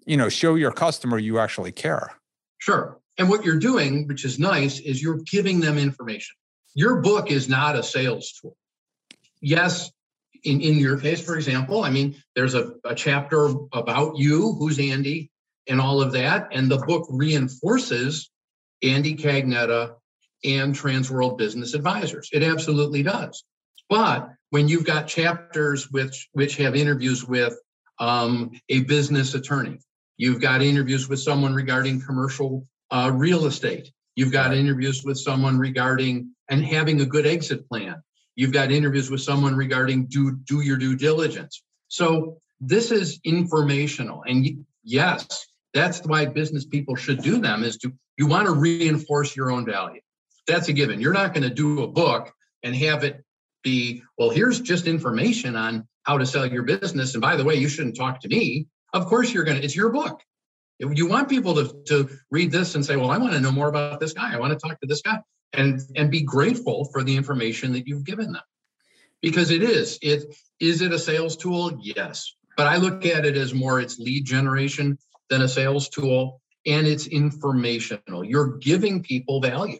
you know show your customer you actually care. Sure and what you're doing, which is nice, is you're giving them information. Your book is not a sales tool. Yes, in, in your case, for example, I mean, there's a, a chapter about you, who's Andy, and all of that. And the book reinforces Andy Cagnetta and Transworld Business Advisors. It absolutely does. But when you've got chapters which which have interviews with um, a business attorney, you've got interviews with someone regarding commercial uh, real estate. You've got interviews with someone regarding and having a good exit plan. You've got interviews with someone regarding do do your due diligence. So this is informational, and yes, that's why business people should do them. Is to you want to reinforce your own value. That's a given. You're not going to do a book and have it be well. Here's just information on how to sell your business. And by the way, you shouldn't talk to me. Of course, you're going to. It's your book. You want people to, to read this and say, well, I want to know more about this guy. I want to talk to this guy and, and be grateful for the information that you've given them. Because it is. It is it a sales tool? Yes. But I look at it as more it's lead generation than a sales tool and it's informational. You're giving people value.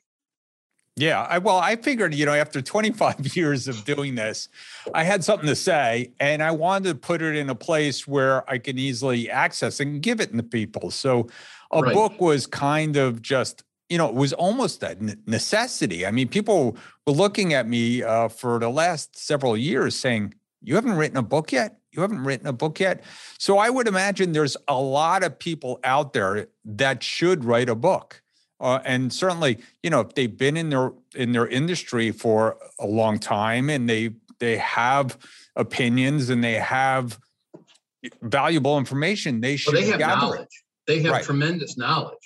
Yeah, I, well, I figured, you know, after 25 years of doing this, I had something to say, and I wanted to put it in a place where I can easily access and give it to people. So, a right. book was kind of just, you know, it was almost a necessity. I mean, people were looking at me uh, for the last several years saying, "You haven't written a book yet." you haven't written a book yet. So I would imagine there's a lot of people out there that should write a book. Uh, and certainly, you know, if they've been in their in their industry for a long time and they they have opinions and they have valuable information, they should well, they have knowledge. it. They have Right. tremendous knowledge.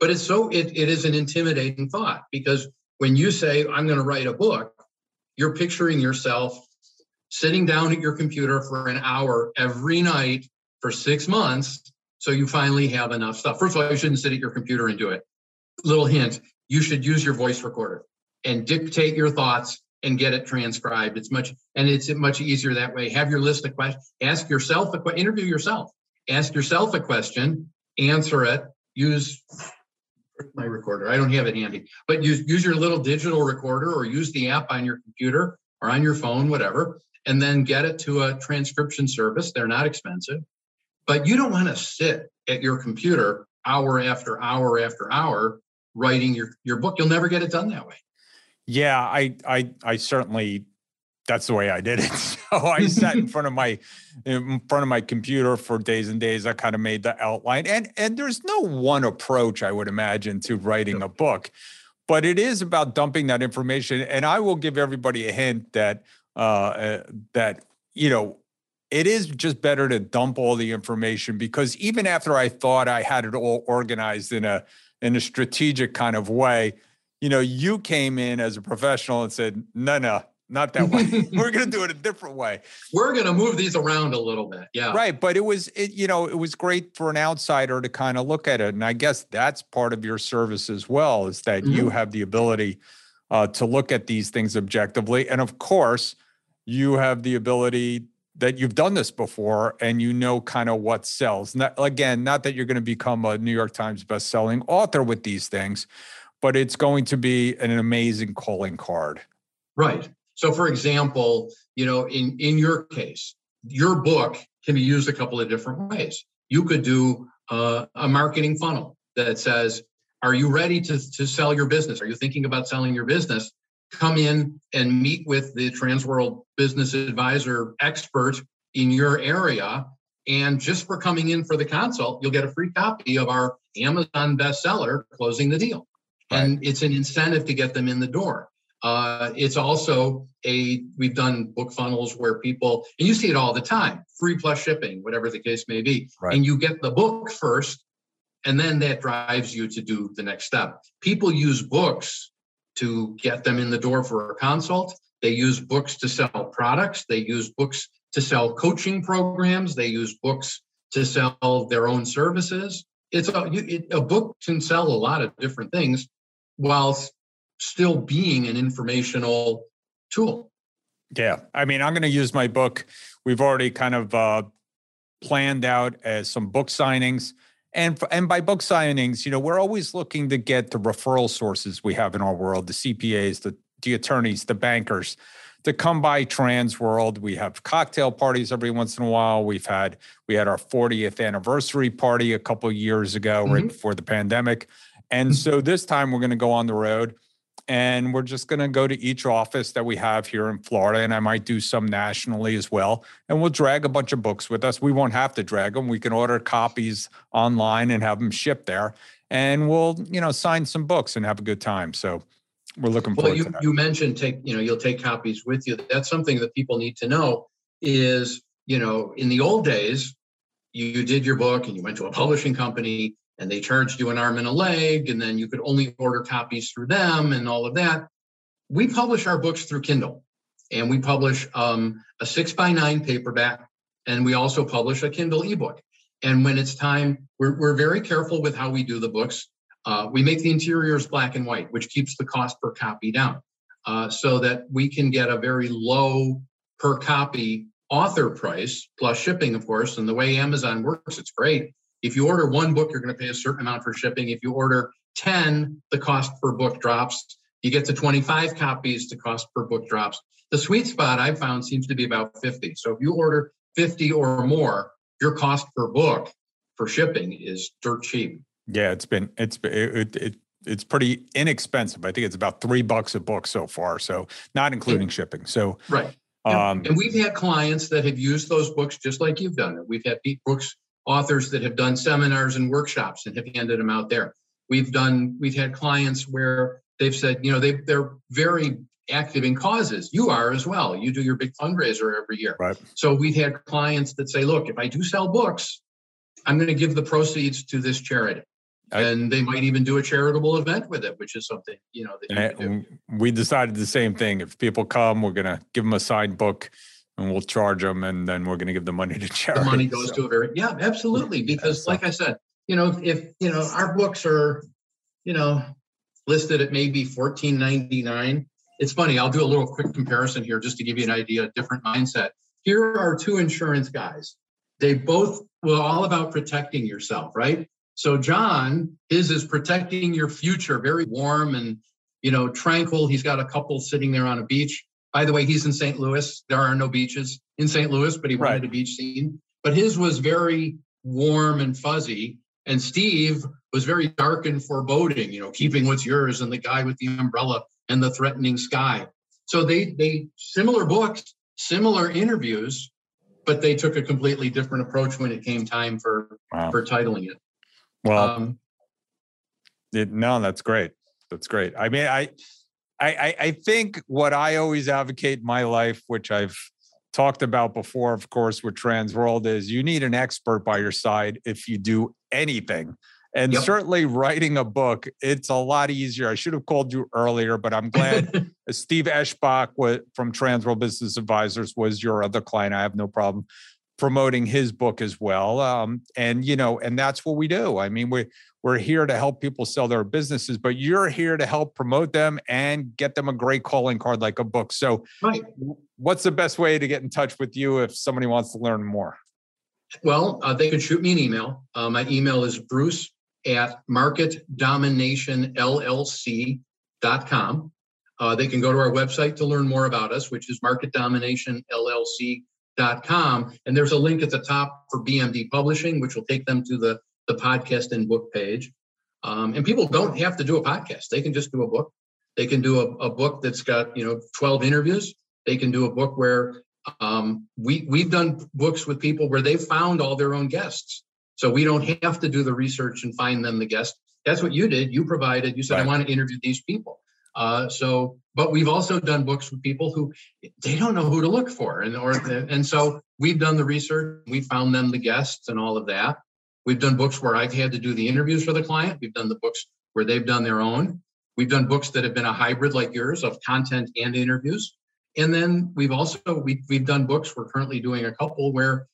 But it's so it, it is an intimidating thought because when you say I'm going to write a book, you're picturing yourself sitting down at your computer for an hour every night for six months. So you finally have enough stuff. First of all, you shouldn't sit at your computer and do it. Little hint, you should use your voice recorder and dictate your thoughts and get it transcribed. It's much and it's much easier that way. Have your list of questions. Ask yourself a question interview yourself. Ask yourself a question, answer it. Use my recorder. I don't have it handy, but use use your little digital recorder or use the app on your computer or on your phone, whatever, and then get it to a transcription service. They're not expensive, but you don't want to sit at your computer hour after hour after hour writing your your book. You'll never get it done that way. Yeah, I I I certainly that's the way I did it. So I sat in front of my in front of my computer for days and days. I kind of made the outline. And and there's no one approach I would imagine to writing a book. But it is about dumping that information. And I will give everybody a hint that uh, uh that you know it is just better to dump all the information because even after I thought I had it all organized in a in a strategic kind of way, you know, you came in as a professional and said, no, no, not that way. We're going to do it a different way. We're going to move these around a little bit. Yeah. Right. But it was, it, you know, it was great for an outsider to kind of look at it. And I guess that's part of your service as well, is that you have the ability uh, to look at these things objectively. And of course, you have the ability that you've done this before and you know kind of what sells. Not, again, not that you're going to become a New York Times best-selling author with these things, but it's going to be an amazing calling card. Right. So, for example, you know, in in your case, your book can be used a couple of different ways. You could do uh, a marketing funnel that says, "Are you ready to to sell your business? Are you thinking about selling your business? Come in and meet with the Transworld Business Advisor expert in your area." And just for coming in for the consult, you'll get a free copy of our Amazon bestseller, Closing the Deal. And it's an incentive to get them in the door. Uh, it's also a, we've done book funnels where people, and you see it all the time, free plus shipping, whatever the case may be. Right. And you get the book first, and then that drives you to do the next step. People use books to get them in the door for a consult. They use books to sell products. They use books to sell coaching programs. They use books to sell their own services. It's a, it, a book can sell a lot of different things while still being an informational tool. Yeah. I mean, I'm going to use my book. We've already kind of uh, planned out as some book signings. And, and by book signings, you know, we're always looking to get the referral sources we have in our world, the CPAs, the, the attorneys, the bankers, to come by Transworld. We have cocktail parties every once in a while. We've had we had our 40th anniversary party a couple of years ago, right Mhm. before the pandemic. And so this time we're going to go on the road and we're just going to go to each office that we have here in Florida, and I might do some nationally as well. And we'll drag a bunch of books with us. We won't have to drag them. We can order copies online and have them shipped there, and we'll you know sign some books and have a good time. So we're looking Well, forward you, to that. you mentioned take, you know, you'll take copies with you. That's something that people need to know is, you know, in the old days, you, you did your book and you went to a publishing company and they charged you an arm and a leg, and then you could only order copies through them and all of that. We publish our books through Kindle and we publish um, a six by nine paperback and we also publish a Kindle ebook. And when it's time, we're, we're very careful with how we do the books. Uh, we make the interiors black and white, which keeps the cost per copy down uh, so that we can get a very low per copy author price plus shipping, of course. And the way Amazon works, it's great. If you order one book, you're going to pay a certain amount for shipping. If you order 10, the cost per book drops. You get to 25 copies, the cost per book drops. The sweet spot I've found seems to be about 50. So if you order 50 or more, your cost per book for shipping is dirt cheap. Yeah, it's been it's it, it it's pretty inexpensive. I think it's about three bucks a book so far. So not including shipping. So Right. Um, and we've had clients that have used those books just like you've done it. We've had books authors that have done seminars and workshops and have handed them out there. We've done we've had clients where they've said, you know, they they're very active in causes. You are as well. You do your big fundraiser every year. Right. So we've had clients that say, look, if I do sell books, I'm going to give the proceeds to this charity. I, and they might even do a charitable event with it, which is something you know. That we decided the same thing. If people come, we're going to give them a signed book, and we'll charge them, and then we're going to give the money to charity. The money goes so. to a very yeah, absolutely. Because yeah, so. like I said, you know, if you know our books are, you know, listed at maybe fourteen ninety nine. It's funny. I'll do a little quick comparison here just to give you an idea, a different mindset. Here are two insurance guys. They both were all about protecting yourself, right? So John, his is protecting your future, very warm and you know tranquil. He's got a couple sitting there on a beach. By the way, he's in St. Louis. There are no beaches in St. Louis, but he wanted right. a beach scene. But his was very warm and fuzzy. And Steve was very dark and foreboding, you know, keeping what's yours and the guy with the umbrella and the threatening sky. So they they similar books, similar interviews, but they took a completely different approach when it came time for wow. for titling it. Well, um, it, no, that's great. That's great. I mean, I, I, I think what I always advocate in my life, which I've talked about before, of course, with Transworld, is you need an expert by your side if you do anything. And yep. certainly writing a book, it's a lot easier. I should have called you earlier, but I'm glad Steve Eschbach from Transworld Business Advisors was your other client. I have no problem promoting his book as well. Um, and you know, and that's what we do. I mean, we we're here to help people sell their businesses, but you're here to help promote them and get them a great calling card like a book. So, right. what's the best way to get in touch with you if somebody wants to learn more? Well, uh, they can shoot me an email. Uh, my email is bruce at marketdominationllc.com. Uh, they can go to our website to learn more about us, which is marketdominationllc.com com, and there's a link at the top for BMD Publishing, which will take them to the, the podcast and book page. Um, and people don't have to do a podcast. They can just do a book. They can do a, a book that's got, you know, 12 interviews. They can do a book where um, we, we've done books with people where they've found all their own guests. So we don't have to do the research and find them the guest. That's what you did. You provided, you said, right. I want to interview these people. Uh, so, but we've also done books with people who they don't know who to look for, and or and so we've done the research. We found them the guests and all of that. We've done books where I've had to do the interviews for the client. We've done the books where they've done their own. We've done books that have been a hybrid like yours of content and interviews. And then we've also we, we've done books. We're currently doing a couple where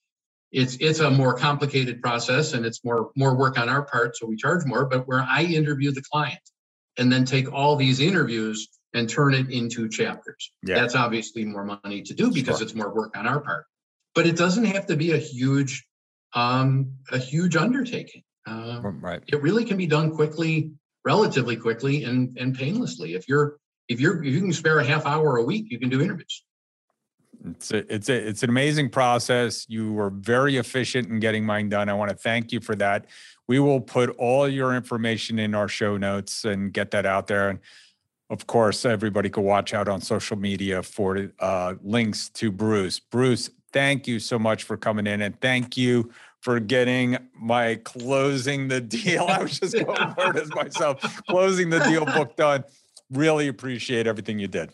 it's it's a more complicated process and it's more more work on our part, so we charge more. But where I interview the client and then take all these interviews and turn it into chapters. Yeah. That's obviously more money to do because sure. it's more work on our part. But it doesn't have to be a huge, um, a huge undertaking. Uh, right. It really can be done quickly, relatively quickly, and and painlessly. If you're if you're if you can spare a half hour a week, you can do interviews. It's a, it's a, it's an amazing process. You were very efficient in getting mine done. I want to thank you for that. We will put all your information in our show notes and get that out there. And of course, everybody can watch out on social media for uh, links to Bruce. Bruce, thank you so much for coming in, and thank you for getting my closing the deal. I was just going for it as myself, closing the deal book done. Really appreciate everything you did.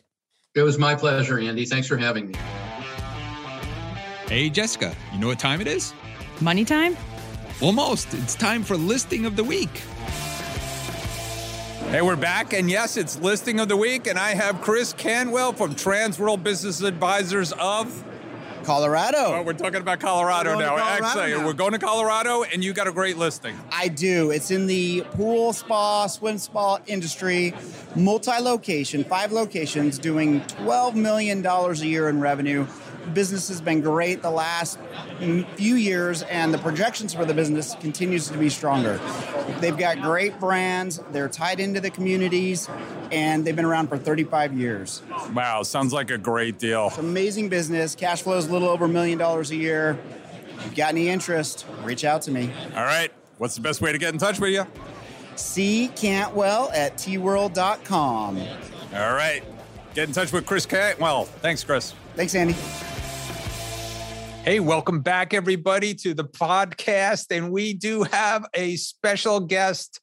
It was my pleasure, Andy. Thanks for having me. Hey, Jessica, you know what time it is? Money time? Almost. It's time for listing of the week. Hey, we're back, and yes, it's listing of the week, and I have Chris Cantwell from Transworld Business Advisors of Colorado. Oh, we're talking about Colorado now. Colorado Excellent. Now. We're going to Colorado, and you got a great listing. I do. It's in the pool, spa, swim spa industry, multi location, five locations, doing $12 million a year in revenue business has been great the last few years, and the projections for the business continues to be stronger. They've got great brands. They're tied into the communities, and they've been around for 35 years. Wow, sounds like a great deal. It's amazing business. Cash flow is a little over a million dollars a year. If you've got any interest, reach out to me. All right. What's the best way to get in touch with you? C Cantwell at tworld.com. All right. Get in touch with Chris Cantwell. Thanks, Chris. Thanks, Andy. Hey, welcome back, everybody, to the podcast. And we do have a special guest,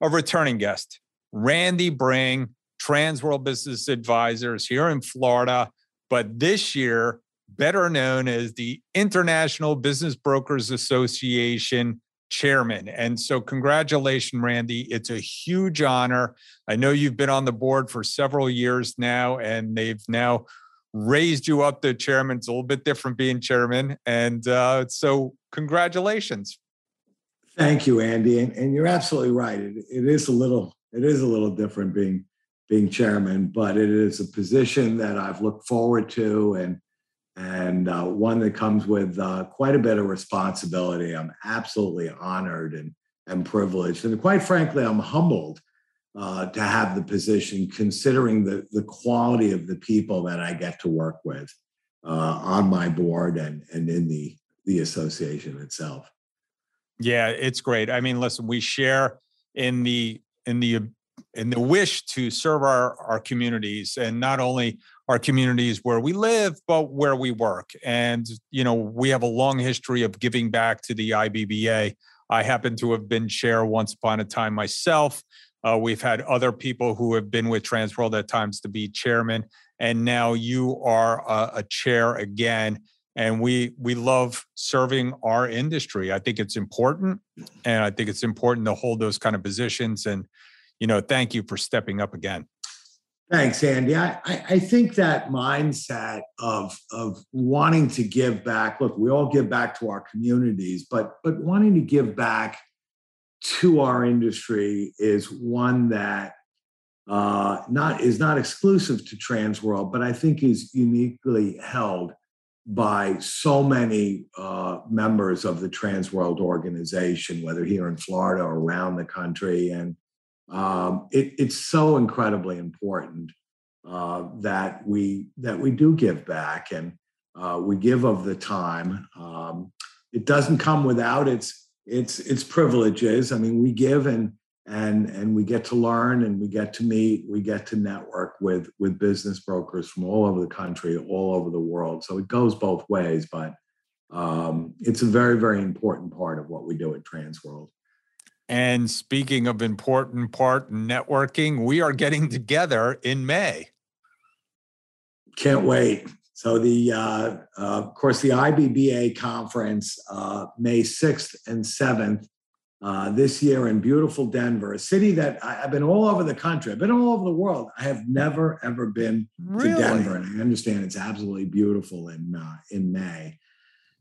a returning guest, Randy Bring, Transworld Business Advisors here in Florida. But this year, better known as the International Business Brokers Association chairman. And so, congratulations, Randy. It's a huge honor. I know you've been on the board for several years now, and they've now raised you up to chairman. It's a little bit different being chairman. And uh, so, congratulations. Thank you, Andy. And, and you're absolutely right. It, it is a little it is a little different being being chairman, but it is a position that I've looked forward to and and uh, one that comes with uh, quite a bit of responsibility. I'm absolutely honored and and privileged, and quite frankly, I'm humbled uh, to have the position, considering the the quality of the people that I get to work with uh, on my board and and in the the association itself. Yeah, it's great. I mean, listen, we share in the in the in the wish to serve our our communities and not only our communities where we live but where we work and you know we have a long history of giving back to the IBBA I happen to have been chair once upon a time myself uh, we've had other people who have been with Transworld at times to be chairman, and now you are a, a chair again. And we we love serving our industry. I think it's important, and I think it's important to hold those kind of positions. And you know, thank you for stepping up again. Thanks, Andy. I, I, I think that mindset of of wanting to give back. Look, we all give back to our communities, but but wanting to give back to our industry is one that uh, not is not exclusive to Transworld, but I think is uniquely held by so many uh, members of the Transworld organization, whether here in Florida or around the country, and um, it, it's so incredibly important uh, that we that we do give back and uh, we give of the time. Um, it doesn't come without its it's it's privileges. I mean, we give and and and we get to learn and we get to meet, we get to network with with business brokers from all over the country, all over the world. So it goes both ways, but um, it's a very very important part of what we do at Transworld. And speaking of important part networking, we are getting together in May. Can't wait. So the, uh, uh, of course, the IBBA conference, uh, May 6th and 7th uh, this year in beautiful Denver, a city that I, have been all over the country. I've been all over the world. I have never ever been really? to Denver, and I understand it's absolutely beautiful in uh, in May.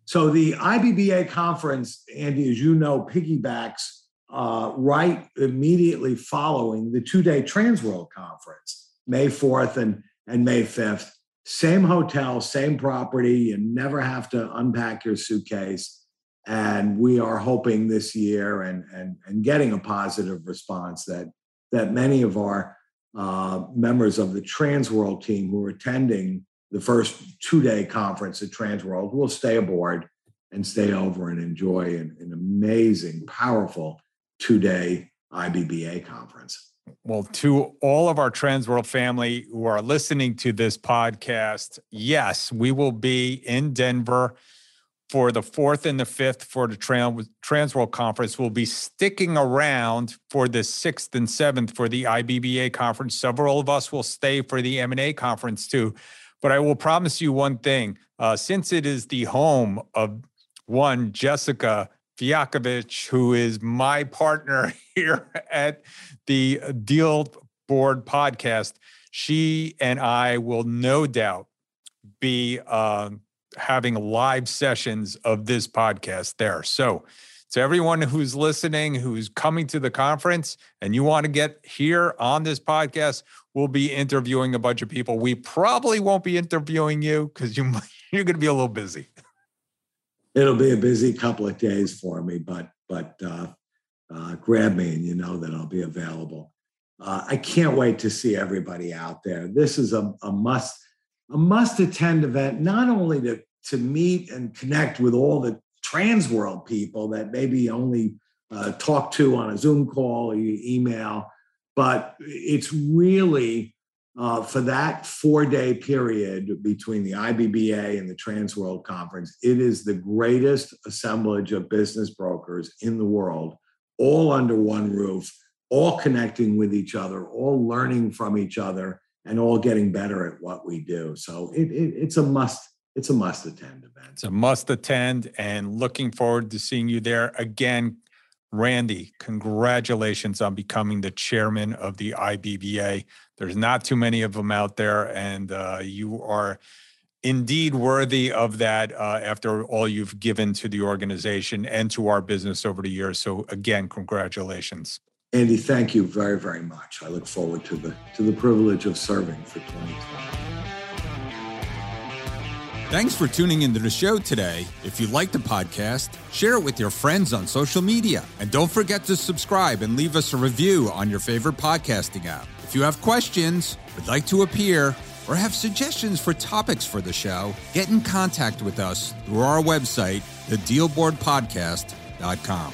So the IBBA conference, Andy, as you know, piggybacks uh, right immediately following the two-day Transworld conference, May 4th and and May 5th same hotel, same property. You never have to unpack your suitcase. And we are hoping this year and, and, and getting a positive response that, that many of our uh, members of the Transworld team who are attending the first two day conference at Transworld will stay aboard and stay over and enjoy an, an amazing, powerful two day IBBA conference well, to all of our Transworld family who are listening to this podcast, yes, we will be in Denver for the fourth and the fifth for the Trans Transworld Conference. We'll be sticking around for the sixth and seventh for the IBBA conference. Several of us will stay for the M&A conference too. But I will promise you one thing: uh, since it is the home of one Jessica Fialkovich, who is my partner here at the Deal Board podcast, she and I will no doubt be uh, having live sessions of this podcast there. So, to everyone who's listening, who's coming to the conference, and you want to get here on this podcast, we'll be interviewing a bunch of people. We probably won't be interviewing you because you you're going to be a little busy. It'll be a busy couple of days for me, but but uh, uh, grab me and you know that I'll be available. Uh, I can't wait to see everybody out there. This is a, a must a must attend event, not only to to meet and connect with all the Transworld people that maybe only uh, talk to on a Zoom call or email, but it's really uh, for that four day period between the IBBA and the Transworld Conference, it is the greatest assemblage of business brokers in the world, all under one roof, all connecting with each other, all learning from each other, and all getting better at what we do. So it, it, it's a must. It's a must attend event. It's a must attend, and looking forward to seeing you there again. Randy, congratulations on becoming the chairman of the IBBA. There's not too many of them out there, and uh, you are indeed worthy of that uh, after all you've given to the organization and to our business over the years. So, again, congratulations. Andy, thank you very, very much. I look forward to the to the privilege of serving for 2020. Thanks for tuning into the show today. If you like the podcast, share it with your friends on social media. And don't forget to subscribe and leave us a review on your favorite podcasting app. If you have questions, would like to appear, or have suggestions for topics for the show, get in contact with us through our website, thedealboardpodcast.com.